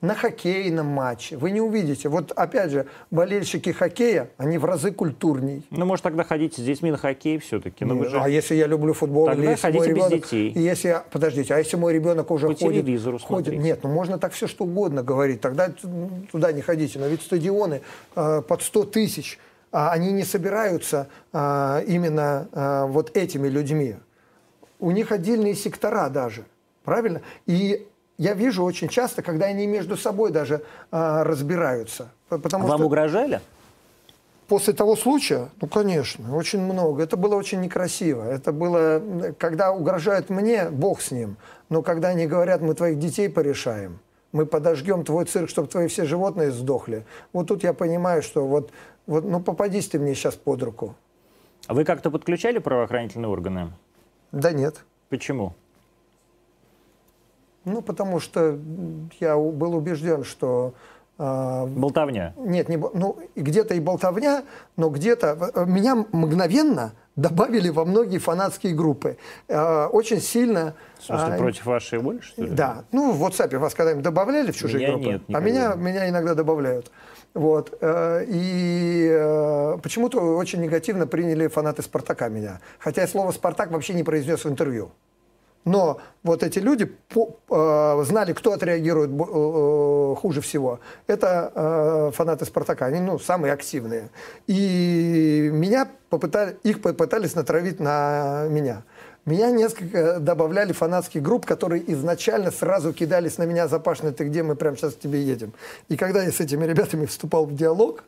на хоккейном матче. Вы не увидите. Вот опять же, болельщики хоккея, они в разы культурней. Ну, может, тогда ходите с детьми на хоккей все-таки. Ну, же... А если я люблю футбол, Тогда или если мой ходите без ребенок, детей. и если я, подождите, а если мой ребенок уже По ходит, телевизору ходит, нет, ну можно так все что угодно говорить, тогда т- туда не ходите. Но ведь стадионы э, под 100 тысяч, а они не собираются а, именно а, вот этими людьми. У них отдельные сектора даже, правильно? И я вижу очень часто, когда они между собой даже а, разбираются, потому Вам что угрожали? После того случая, ну, конечно, очень много. Это было очень некрасиво. Это было, когда угрожают мне, бог с ним. Но когда они говорят, мы твоих детей порешаем, мы подожгем твой цирк, чтобы твои все животные сдохли. Вот тут я понимаю, что вот, вот ну, попадись ты мне сейчас под руку. А Вы как-то подключали правоохранительные органы? Да нет. Почему? Ну, потому что я был убежден, что а, Болтовня. Нет, не, ну, где-то и болтовня, но где-то э, меня мгновенно добавили во многие фанатские группы. Э, Очень сильно... В смысле, а, против вашей воли, что ли? Да. Ну, в WhatsApp вас когда-нибудь добавляли в чужие Меня группы? нет, а меня, меня иногда добавляют. Вот. э, И э, почему-то очень негативно приняли фанаты «Спартака» меня. Хотя я слово «Спартак» вообще не произнес в интервью. Но вот эти люди по- э, знали, кто отреагирует бо- э, хуже всего. Это э, фанаты «Спартака». Они ну, самые активные. И меня попытали, их попытались натравить на меня. Меня несколько добавляли фанатских групп, которые изначально сразу кидались на меня запашно, ты где, мы прямо сейчас к тебе едем. И когда я с этими ребятами вступал в диалог,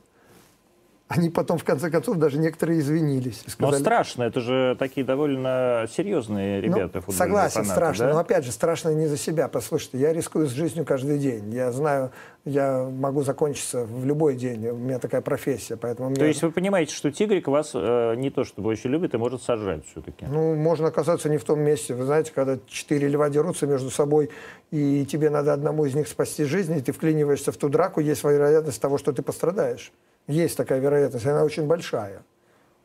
они потом, в конце концов, даже некоторые извинились. и Но сказали, страшно, это же такие довольно серьезные ну, ребята, футбольные согласен, фанаты, страшно. да? Но опять же, страшно не за себя. Послушайте, я рискую с жизнью каждый день. Я знаю, я могу закончиться в любой день. У меня такая профессия, поэтому То мне- есть вы понимаете, что тигрик вас э, не то чтобы очень любит и может сожрать все-таки. Ну, можно оказаться не в том месте. Вы знаете, когда четыре льва дерутся между собой, и тебе надо одному из них спасти жизнь, и ты вклиниваешься в ту драку, есть вероятность того, что ты пострадаешь. Есть такая вероятность, она очень большая.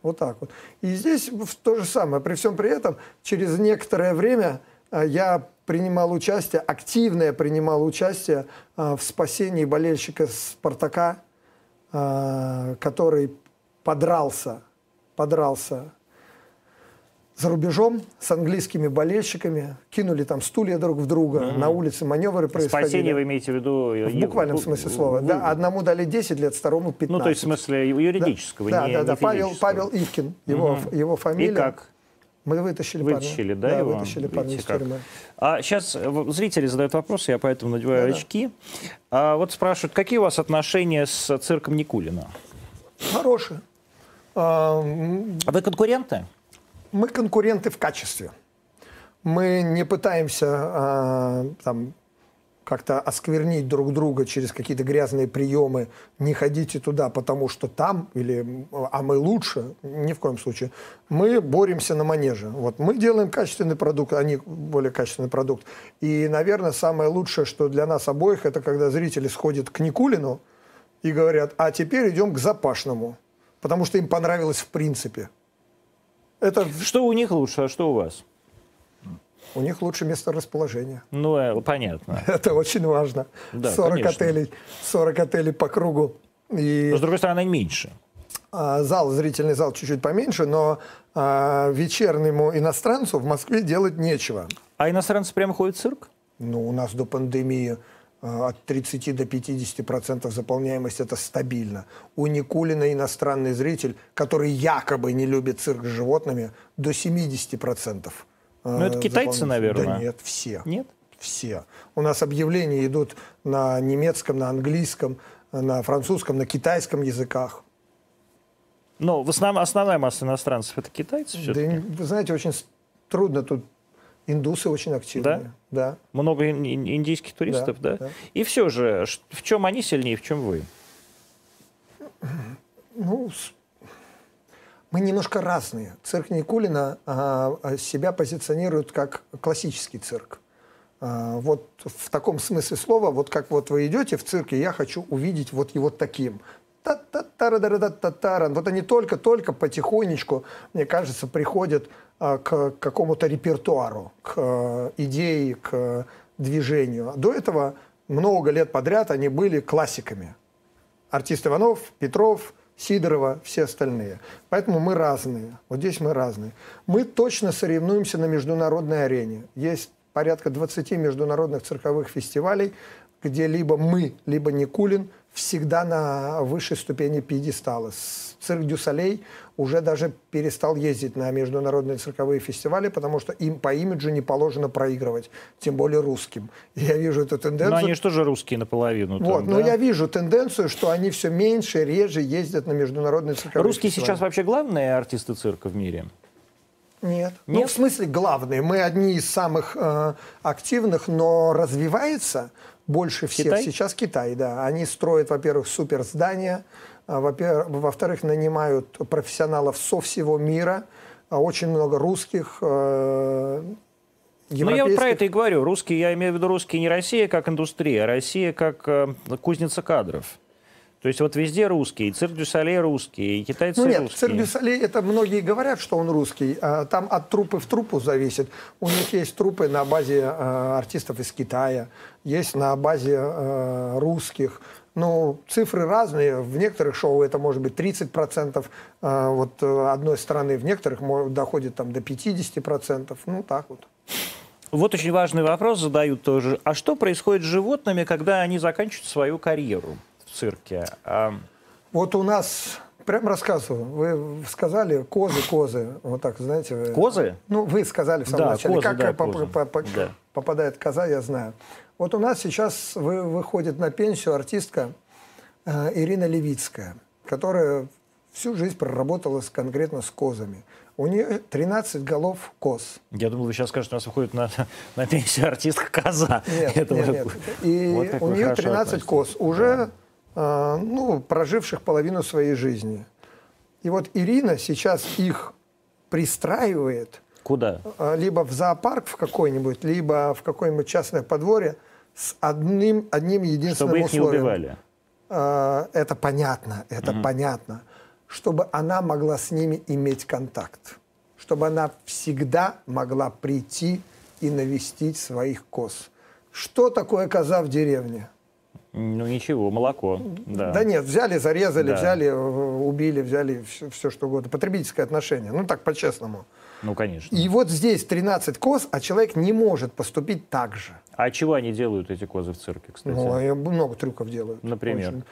Вот так вот. И здесь то же самое. При всем при этом, через некоторое время а, я принимал участие, активное принимал участие а, в спасении болельщика «Спартака», а, который подрался, подрался за рубежом с английскими болельщиками, кинули там стулья друг в друга, на улице маневры происходили. Спасение вы имеете в виду? э, В буквальном вы- смысле слова. вы- Да, одному дали 10 лет, второму 15. Ну, то есть в смысле юридического, да, не, да, не да, Павел, физического. Павел Ивкин, его, Мгм. его фамилия. И как? Мы вытащили, Вытащили, парня. да, его? вытащили парня из тюрьмы. А сейчас зрители задают вопросы, я поэтому надеваю Да-да. очки. А вот спрашивают, какие у вас отношения с цирком Никулина? Хороший. А, А вы конкуренты? Мы конкуренты в качестве. Мы не пытаемся а, там, как-то осквернить друг друга через какие-то грязные приемы. Не ходите туда, потому что там, или, а мы лучше. Ни в коем случае. Мы боремся на манеже. Вот мы делаем качественный продукт, они более качественный продукт. И, наверное, самое лучшее, что для нас обоих, это когда зрители сходят к Никулину и говорят, а теперь идем к Запашному. Потому что им понравилось в принципе. Это Что у них лучше, а что у вас? у них лучше место расположения. Ну, э, понятно. [laughs] Это очень важно. Да, 40 конечно. отелей, 40 отелей по кругу. И Но, с другой стороны, меньше. а, зал, зрительный зал чуть-чуть поменьше, но а, вечернему иностранцу в Москве делать нечего. А иностранцы прямо ходят в цирк? Ну, у нас до пандемии от 30 до 50 процентов заполняемость это стабильно. У Никулина иностранный зритель, который якобы не любит цирк с животными, до 70 процентов. Ну, это китайцы, наверное. Да нет, все. Нет? Все. У нас объявления идут на немецком, на английском, на французском, на китайском языках. Но в основном основная масса иностранцев это китайцы все-таки? Да, вы знаете, очень трудно тут. Индусы очень активные. Да? Да. Много индийских туристов, да, да? да? И все же, в чем они сильнее, в чем вы? Ну, мы немножко разные. Цирк Никулина а, а, себя позиционирует как классический цирк. А, вот в таком смысле слова, вот как вот вы идете в цирке, я хочу увидеть вот его таким. та та та та та та та Вот они только-только потихонечку, мне кажется, приходят к какому-то репертуару, к а, идее, к движению. До этого много лет подряд они были классиками. Артист Иванов, Петров, Сидорова, все остальные. Поэтому мы разные. Вот здесь мы разные. Мы точно соревнуемся на международной арене. Есть порядка 20 международных цирковых фестивалей, где либо мы, либо Никулин всегда на высшей ступени пьедестала. Цирк Дю Солей уже даже перестал ездить на международные цирковые фестивали, потому что им по имиджу не положено проигрывать, тем более русским. я вижу эту тенденцию. Но они же тоже русские наполовину. Там, вот, да? но я вижу тенденцию, что они все меньше, реже ездят на международные цирковые Русские фестивали. сейчас вообще главные артисты цирка в мире? Нет. Нет. Ну, в смысле, главные. Мы одни из самых э, активных, но развивается больше всех Китай? сейчас Китай, да. Они строят, во-первых, супер здания, а, во-вторых, нанимают профессионалов со всего мира, а, очень много русских, э, ну, я вот про это и говорю. Русские, я имею в виду русские не Россия как индустрия, а Россия как э, кузница кадров. То есть вот везде русские, и цирк дю Солей русский, и китайцы ну, нет, русские. цирк дю Солей, это многие говорят, что он русский. А там от труппы в труппу зависит. У них есть труппы на базе э, артистов из Китая, есть на базе э, русских. Ну, цифры разные. В некоторых шоу это может быть 30% э, вот, одной страны, в некоторых доходит там, до 50%. Ну, так вот. Вот очень важный вопрос задают тоже. А что происходит с животными, когда они заканчивают свою карьеру? Цирке. А... Вот у нас, прям рассказываю, вы сказали козы, козы, вот так, знаете. Козы? Ну, вы сказали в самом да, начале, козы, как да, по, козы. По, по, да. попадает коза, я знаю. Вот у нас сейчас вы, выходит на пенсию артистка э, Ирина Левицкая, которая всю жизнь проработала с, конкретно с козами. У нее 13 голов коз. Я думал, вы сейчас скажете, у нас выходит на, [laughs] на пенсию артистка коза. Нет, [laughs] нет, нет. [laughs] И вот у нее 13 коз. Уже да. А, ну, проживших половину своей жизни. И вот Ирина сейчас их пристраивает. Куда? А, либо в зоопарк в какой-нибудь, либо в какое-нибудь частное подворье с одним, одним единственным Чтобы их условием. не убивали. А, это понятно, это угу. понятно. Чтобы она могла с ними иметь контакт. Чтобы она всегда могла прийти и навестить своих коз. Что такое коза в деревне? Ну ничего, молоко. Да, да нет, взяли, зарезали, да. взяли, э, убили, взяли все, все что угодно. Потребительское отношение, ну так по-честному. Ну, конечно. И вот здесь 13 коз, а человек не может поступить так же. А чего они делают, эти козы в цирке, кстати? Ну, много трюков делают. Например? Очень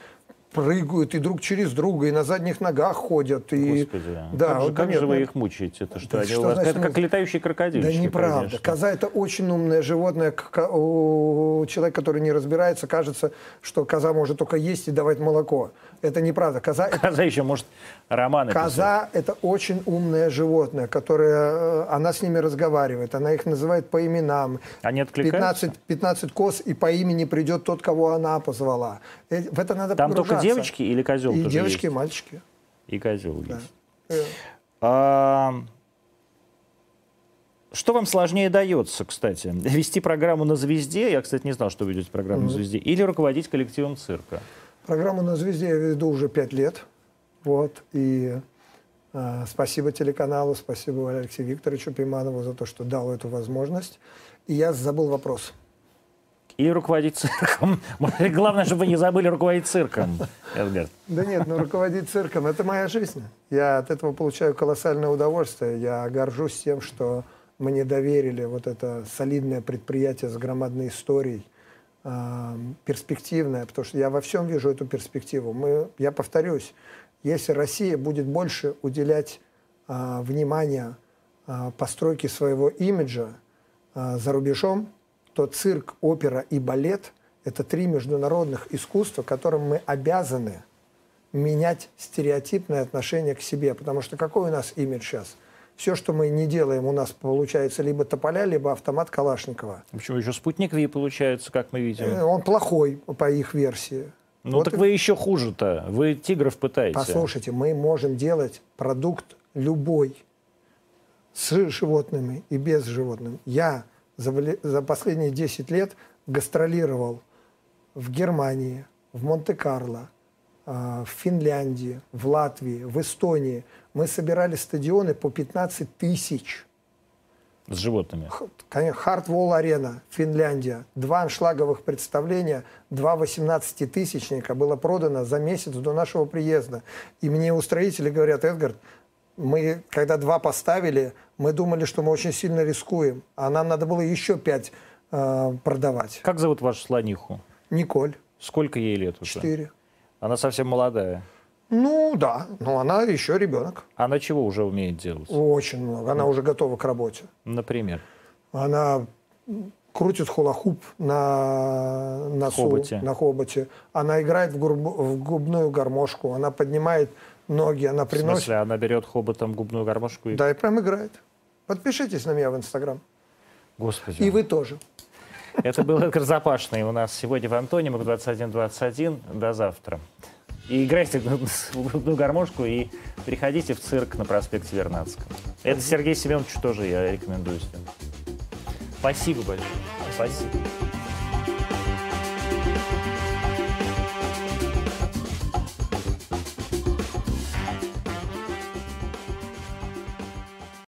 прыгают и друг через друга, и на задних ногах ходят. И... Господи, да, как, же, как же вы их мучаете? Это что, они что у вас, значит, это как летающий крокодил. Да неправда. Конечно. Коза это очень умное животное. У человека, который не разбирается, кажется, что коза может только есть и давать молоко. Это неправда. Коза, коза еще может романы Коза писать. это очень умное животное, которое, э, она с ними разговаривает, она их называет по именам. Они откликаются? 15, 15 коз, и по имени придет тот, кого она позвала. Э, в это надо Там девочки или козел И девочки, есть? и мальчики. И козел да. есть. Э. А... Что вам сложнее дается, кстати? Вести программу на «Звезде», я, кстати, не знал, что вы ведете программу mm-hmm. на «Звезде», или руководить коллективом цирка? Программу на «Звезде» я веду уже пять лет. Вот. И э, спасибо телеканалу, спасибо Алексею Викторовичу Пиманову за то, что дал эту возможность. И я забыл вопрос. Или руководить цирком. [laughs] Главное, чтобы вы не забыли руководить цирком, Эдгар. Да нет, ну руководить цирком – это моя жизнь. Я от этого получаю колоссальное удовольствие. Я горжусь тем, что мне доверили вот это солидное предприятие с громадной историей. э, перспективная, потому что я во всем вижу эту перспективу. Мы, я повторюсь, если Россия будет больше уделять э, внимания э, постройке своего имиджа э, за рубежом, то цирк, опера и балет – это три международных искусства, которым мы обязаны менять стереотипное отношение к себе. Потому что какой у нас имидж сейчас? Все, что мы не делаем, у нас получается либо тополя, либо автомат Калашникова. Почему еще спутник Ви получается, как мы видим? Э, Он плохой по их версии. Ну Вот так и- вы еще хуже-то. Вы тигров пытаете. Послушайте, мы можем делать продукт любой с животными и без животных. Я за, последние 10 лет гастролировал в Германии, в Монте-Карло, а, в Финляндии, в Латвии, в Эстонии. Мы собирали стадионы по 15 тысяч. С животными. Конечно, арена, Финляндия. Два аншлаговых представления, два 18-тысячника было продано за месяц до нашего приезда. И мне устроители говорят, Эдгард, мы, когда два поставили, мы думали, что мы очень сильно рискуем, а нам надо было еще пять э, продавать. Как зовут вашу слониху? Николь, Сколько ей лет уже? четыре. Она совсем молодая. Ну да, но она еще ребенок. Она чего уже умеет делать? Очень много. Она уже готова к работе. Например. Она крутит хула-хуп на носу, Хоботе. на хоботе. Она играет в, гурбу- в губную гармошку. Она поднимает ноги. Она В приносит... смысле, она берет хоботом губную гармошку и... Да, и прям играет. Подпишитесь на меня в Инстаграм. Господи. И вы тоже. Это был Эдгар Запашный у нас сегодня в Антонимах 2121. До завтра. И играйте в губную гармошку и приходите в цирк на проспекте Вернадского. Это Сергей Семенович тоже я рекомендую. Спасибо большое. Спасибо.